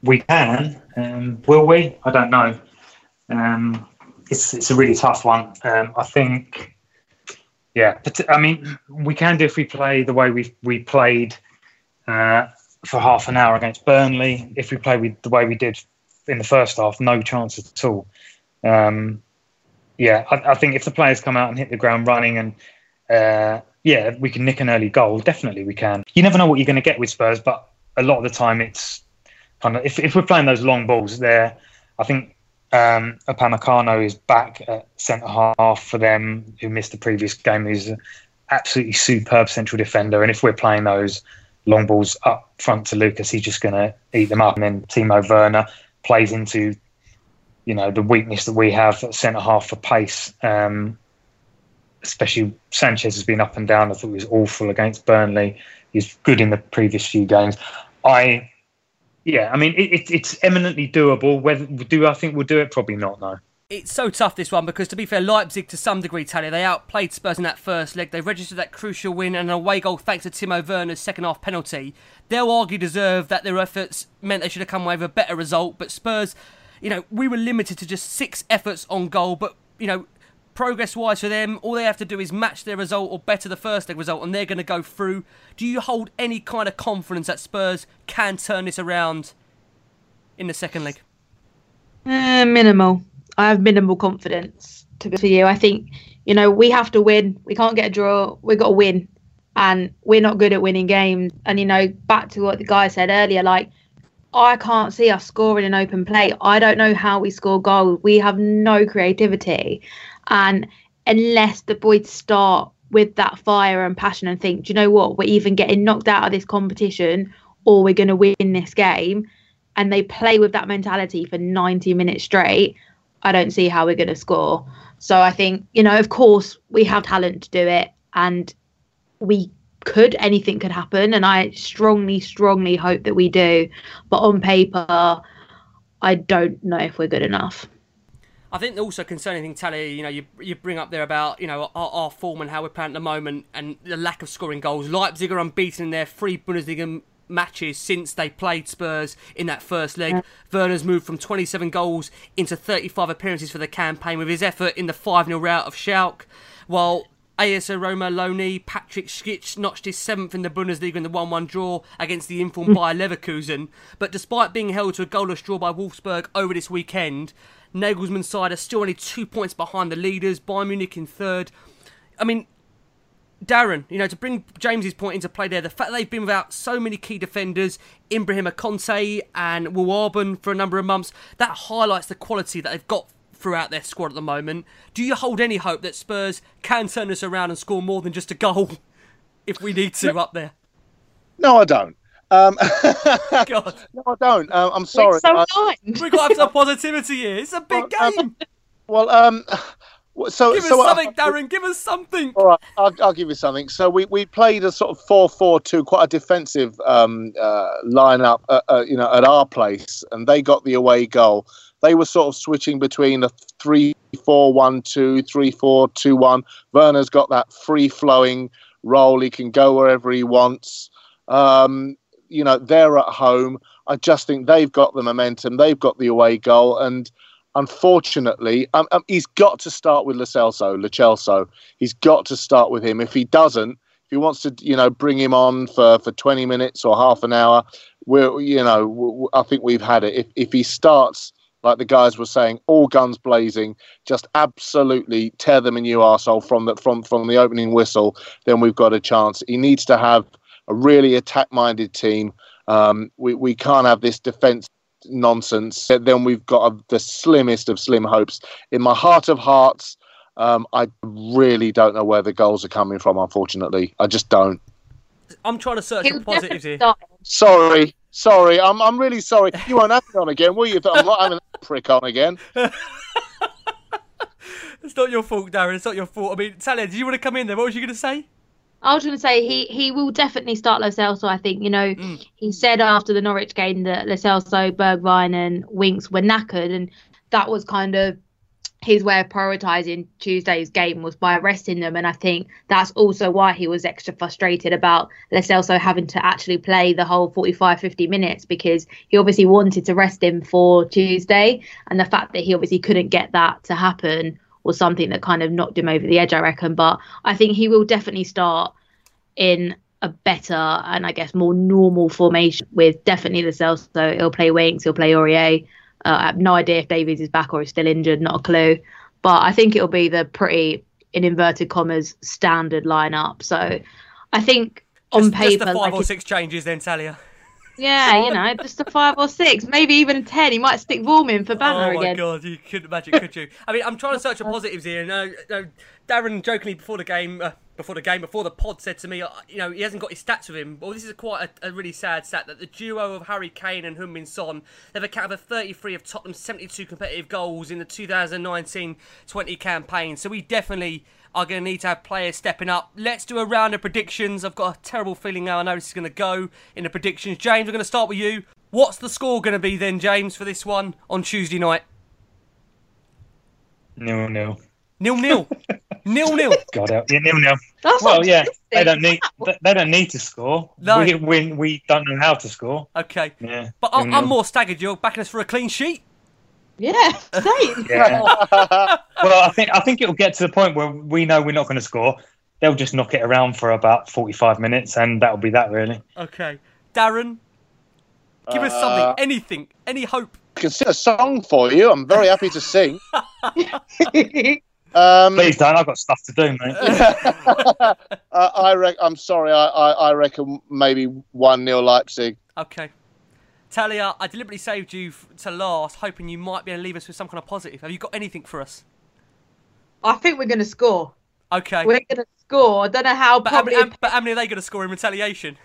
we can. Um, will we? I don't know. Um, it's it's a really tough one. Um, I think, yeah. I mean, we can do if we play the way we we played uh, for half an hour against Burnley. If we play with the way we did in the first half, no chance at all. Um, yeah, I, I, think if the players come out and hit the ground running and uh, yeah, we can nick an early goal. Definitely, we can. You never know what you're going to get with Spurs, but a lot of the time it's kind of if, if we're playing those long balls there, I think um, is back at centre half for them, who missed the previous game. He's an absolutely superb central defender, and if we're playing those long balls up front to Lucas, he's just going to eat them up. And then Timo Werner plays into, you know, the weakness that we have at centre half for pace. Um, especially Sanchez has been up and down. I thought he was awful against Burnley. He's good in the previous few games. I, yeah, I mean, it, it, it's eminently doable. Whether do I think we'll do it? Probably not. No it's so tough this one because to be fair, Leipzig to some degree, Talia, they outplayed Spurs in that first leg. They registered that crucial win and an away goal thanks to Timo Werner's second half penalty. They'll argue deserve that their efforts meant they should have come away with a better result. But Spurs, you know, we were limited to just six efforts on goal. But you know, progress wise for them, all they have to do is match their result or better the first leg result, and they're going to go through. Do you hold any kind of confidence that Spurs can turn this around in the second leg? Uh, minimal. I have minimal confidence to be for you. I think, you know, we have to win. We can't get a draw. We've got to win. And we're not good at winning games. And, you know, back to what the guy said earlier, like, I can't see us scoring an open play. I don't know how we score goals. We have no creativity. And unless the boys start with that fire and passion and think, do you know what, we're even getting knocked out of this competition or we're going to win this game, and they play with that mentality for 90 minutes straight, I don't see how we're going to score. So I think, you know, of course, we have talent to do it and we could, anything could happen. And I strongly, strongly hope that we do. But on paper, I don't know if we're good enough. I think also concerning thing, Tally, you know, you you bring up there about you know our, our form and how we're playing at the moment and the lack of scoring goals. Leipzig are unbeaten in their three Bundesliga matches since they played Spurs in that first leg. Yeah. Werner's moved from 27 goals into 35 appearances for the campaign with his effort in the 5 0 rout of Schalke, while AS Roma loanee Patrick Schick notched his seventh in the Bundesliga in the 1 1 draw against the informed mm. Bayer Leverkusen. But despite being held to a goalless draw by Wolfsburg over this weekend, Nagelsmann's side are still only two points behind the leaders, Bayern Munich in third. I mean, Darren, you know, to bring James's point into play there, the fact they've been without so many key defenders, Ibrahim Konate and Willi Orban for a number of months, that highlights the quality that they've got throughout their squad at the moment. Do you hold any hope that Spurs can turn this around and score more than just a goal if we need to up there? No, I don't. Um, God. No, I don't. Um, I'm sorry. It's so I, We've got to have some positivity here. It's a big well, game. Um, well, um, so, give so us something, Darren. Give us something. All right, I'll, I'll, give you something. So we, we played a sort of four-four-two, quite a defensive um, uh, lineup, uh, uh, you know, at our place, and they got the away goal. They were sort of switching between a three-four-one-two, three-four-two-one. Werner's got that free-flowing role; he can go wherever he wants. Um, you know, they're at home. I just think they've got the momentum. They've got the away goal, and unfortunately, um, um, he's got to start with Lo Celso, Lo He's got to start with him. If he doesn't, if he wants to, you know, bring him on for, for 20 minutes or half an hour, we're, you know, I think we've had it. If, if he starts, like the guys were saying, all guns blazing, just absolutely tear them a new arsehole from the, from, from the opening whistle, then we've got a chance. He needs to have a really attack minded team. Um, we, we can't have this defence nonsense, then we've got a, the slimmest of slim hopes. In my heart of hearts, um, I really don't know where the goals are coming from. Unfortunately, I just don't. I'm trying to search for positives here. Sorry, sorry. I'm I'm really sorry. You won't have me on again, will you? I'm not having that prick on again. it's not your fault, Darren. It's not your fault. I mean, Talia, did you want to come in there? What was you going to say? I was going to say he he will definitely start Lo Celso. I think you know mm. he said after the Norwich game that Lo Celso, Bergwijn, and Winks were knackered, and that was kind of his way of prioritising Tuesday's game was by resting them. And I think that's also why he was extra frustrated about Lo Celso having to actually play the whole 45, 50 minutes because he obviously wanted to rest him for Tuesday. And the fact that he obviously couldn't get that to happen was something that kind of knocked him over the edge, I reckon. But I think he will definitely start in a better and I guess more normal formation with definitely the Celso. So he'll play Winks, he'll play Aurier. Uh, I have no idea if Davies is back or is still injured, not a clue. But I think it'll be the pretty, in inverted commas, standard lineup. So I think on just, paper. Just the five like or six changes then, Talia. Yeah, you know, just a five or six, maybe even a ten. He might stick Vorm in for banter again. oh my again. god, you couldn't imagine, could you? I mean, I'm trying to search for positives here. No, no, Darren jokingly before the game, uh, before the game, before the pod said to me, uh, you know, he hasn't got his stats with him. Well, this is quite a, a really sad stat that the duo of Harry Kane and Heung-Min Son, they've accounted for 33 of Tottenham's 72 competitive goals in the 2019-20 campaign. So we definitely are going to need to have players stepping up. Let's do a round of predictions. I've got a terrible feeling now I know this is going to go in the predictions. James, we're going to start with you. What's the score going to be then, James, for this one on Tuesday night? Nil nil. Nil nil. nil nil. God, out. yeah, nil nil. That's Well, yeah, they don't need they- they don't need to score. No. We, we we don't know how to score. Okay. Yeah. But I'm, nil-nil. I'm more staggered. You're backing us for a clean sheet. Yeah, same. Yeah. well, I think I think it'll get to the point where we know we're not going to score. They'll just knock it around for about forty-five minutes, and that'll be that really. Okay. Darren, give us Uh, something, anything, any hope. I can sing a song for you. I'm very happy to sing. um, Please don't. I've got stuff to do, mate. uh, I rec- I'm sorry. I, I, I reckon maybe one 0 Leipzig. Okay. Talia, I deliberately saved you to last, hoping you might be able to leave us with some kind of positive. Have you got anything for us? I think we're going to score. Okay. We're going to score. I don't know how. but, how many, but how many are they going to score in retaliation?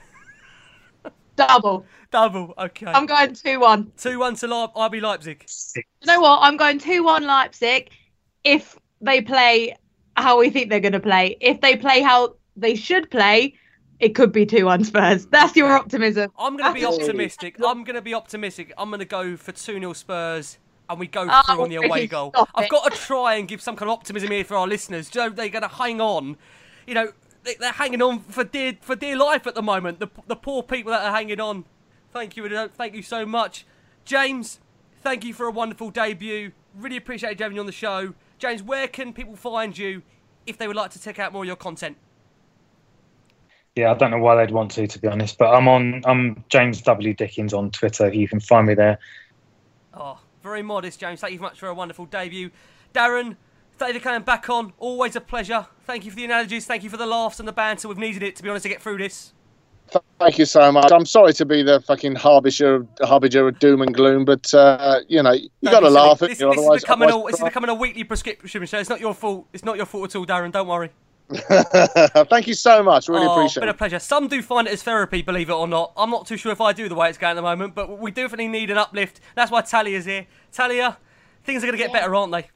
double. Double. Okay. I'm going two one. 2 1 to Leip- RB Leipzig. You know what? I'm going two one Leipzig. If they play how we think they're going to play, if they play how they should play, it could be two one Spurs. That's your optimism. I'm going to be optimistic. I'm going to be optimistic. I'm going to go for 2 0 Spurs and we go Oh, through on the away goal. Stop I've it. got to try and give some kind of optimism here for our listeners. Do you know, they're going to hang on. You know, they- they're hanging on for dear for dear life at the moment. The, the poor people that are hanging on. Thank you, thank you so much, James. Thank you for a wonderful debut. Really appreciate having you on the show, James. Where can people find you if they would like to check out more of your content? Yeah, I don't know why they'd want to, to be honest. But I'm on. I'm James W Dickens on Twitter. You can find me there. Oh, very modest, James. Thank you very much for a wonderful debut. Darren, thank you for coming back on. Always a pleasure. Thank you for the analogies. Thank you for the laughs and the banter. We've needed it, to be honest, to get through this. Thank you so much. I'm sorry to be the fucking harbinger, harbinger of doom and gloom, but uh, you know you No, got to laugh at this, me, this otherwise. is becoming a, otherwise- this is becoming a weekly prescription show. It's not your fault. It's not your fault at all, Darren. Don't worry. Thank you so much. Really oh, appreciate been a pleasure. Some do find it as therapy, believe it or not. I'm not too sure if I do the way it's going at the moment, but we definitely need an uplift. That's why Talia's here. Talia, things are going to get better, aren't they?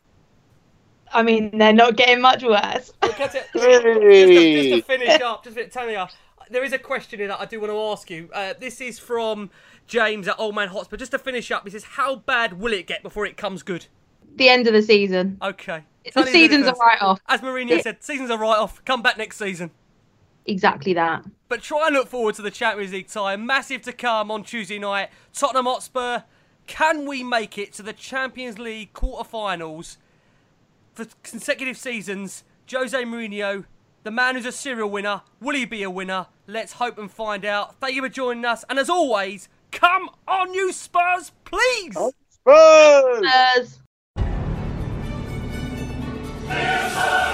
I mean, they're not getting much worse. Look at it. Just to, just to finish up, just to tell you, there is a question here that I do want to ask you. Uh, this is from James at Old Man Hotspur. Just to finish up, he says, "How bad will it get before it comes good?" The end of the season. Okay. The season's a first. write off. As Mourinho said, season's a write off. Come back next season. Exactly that. But try and look forward to the Champions League tie. Massive to come on Tuesday night. Tottenham Hotspur. Can we make it to the Champions League quarter-finals for consecutive seasons? Jose Mourinho, the man who's a serial winner, will he be a winner? Let's hope and find out. Thank you for joining us. And as always, come on, you Spurs, please! Spurs! Spurs. Sports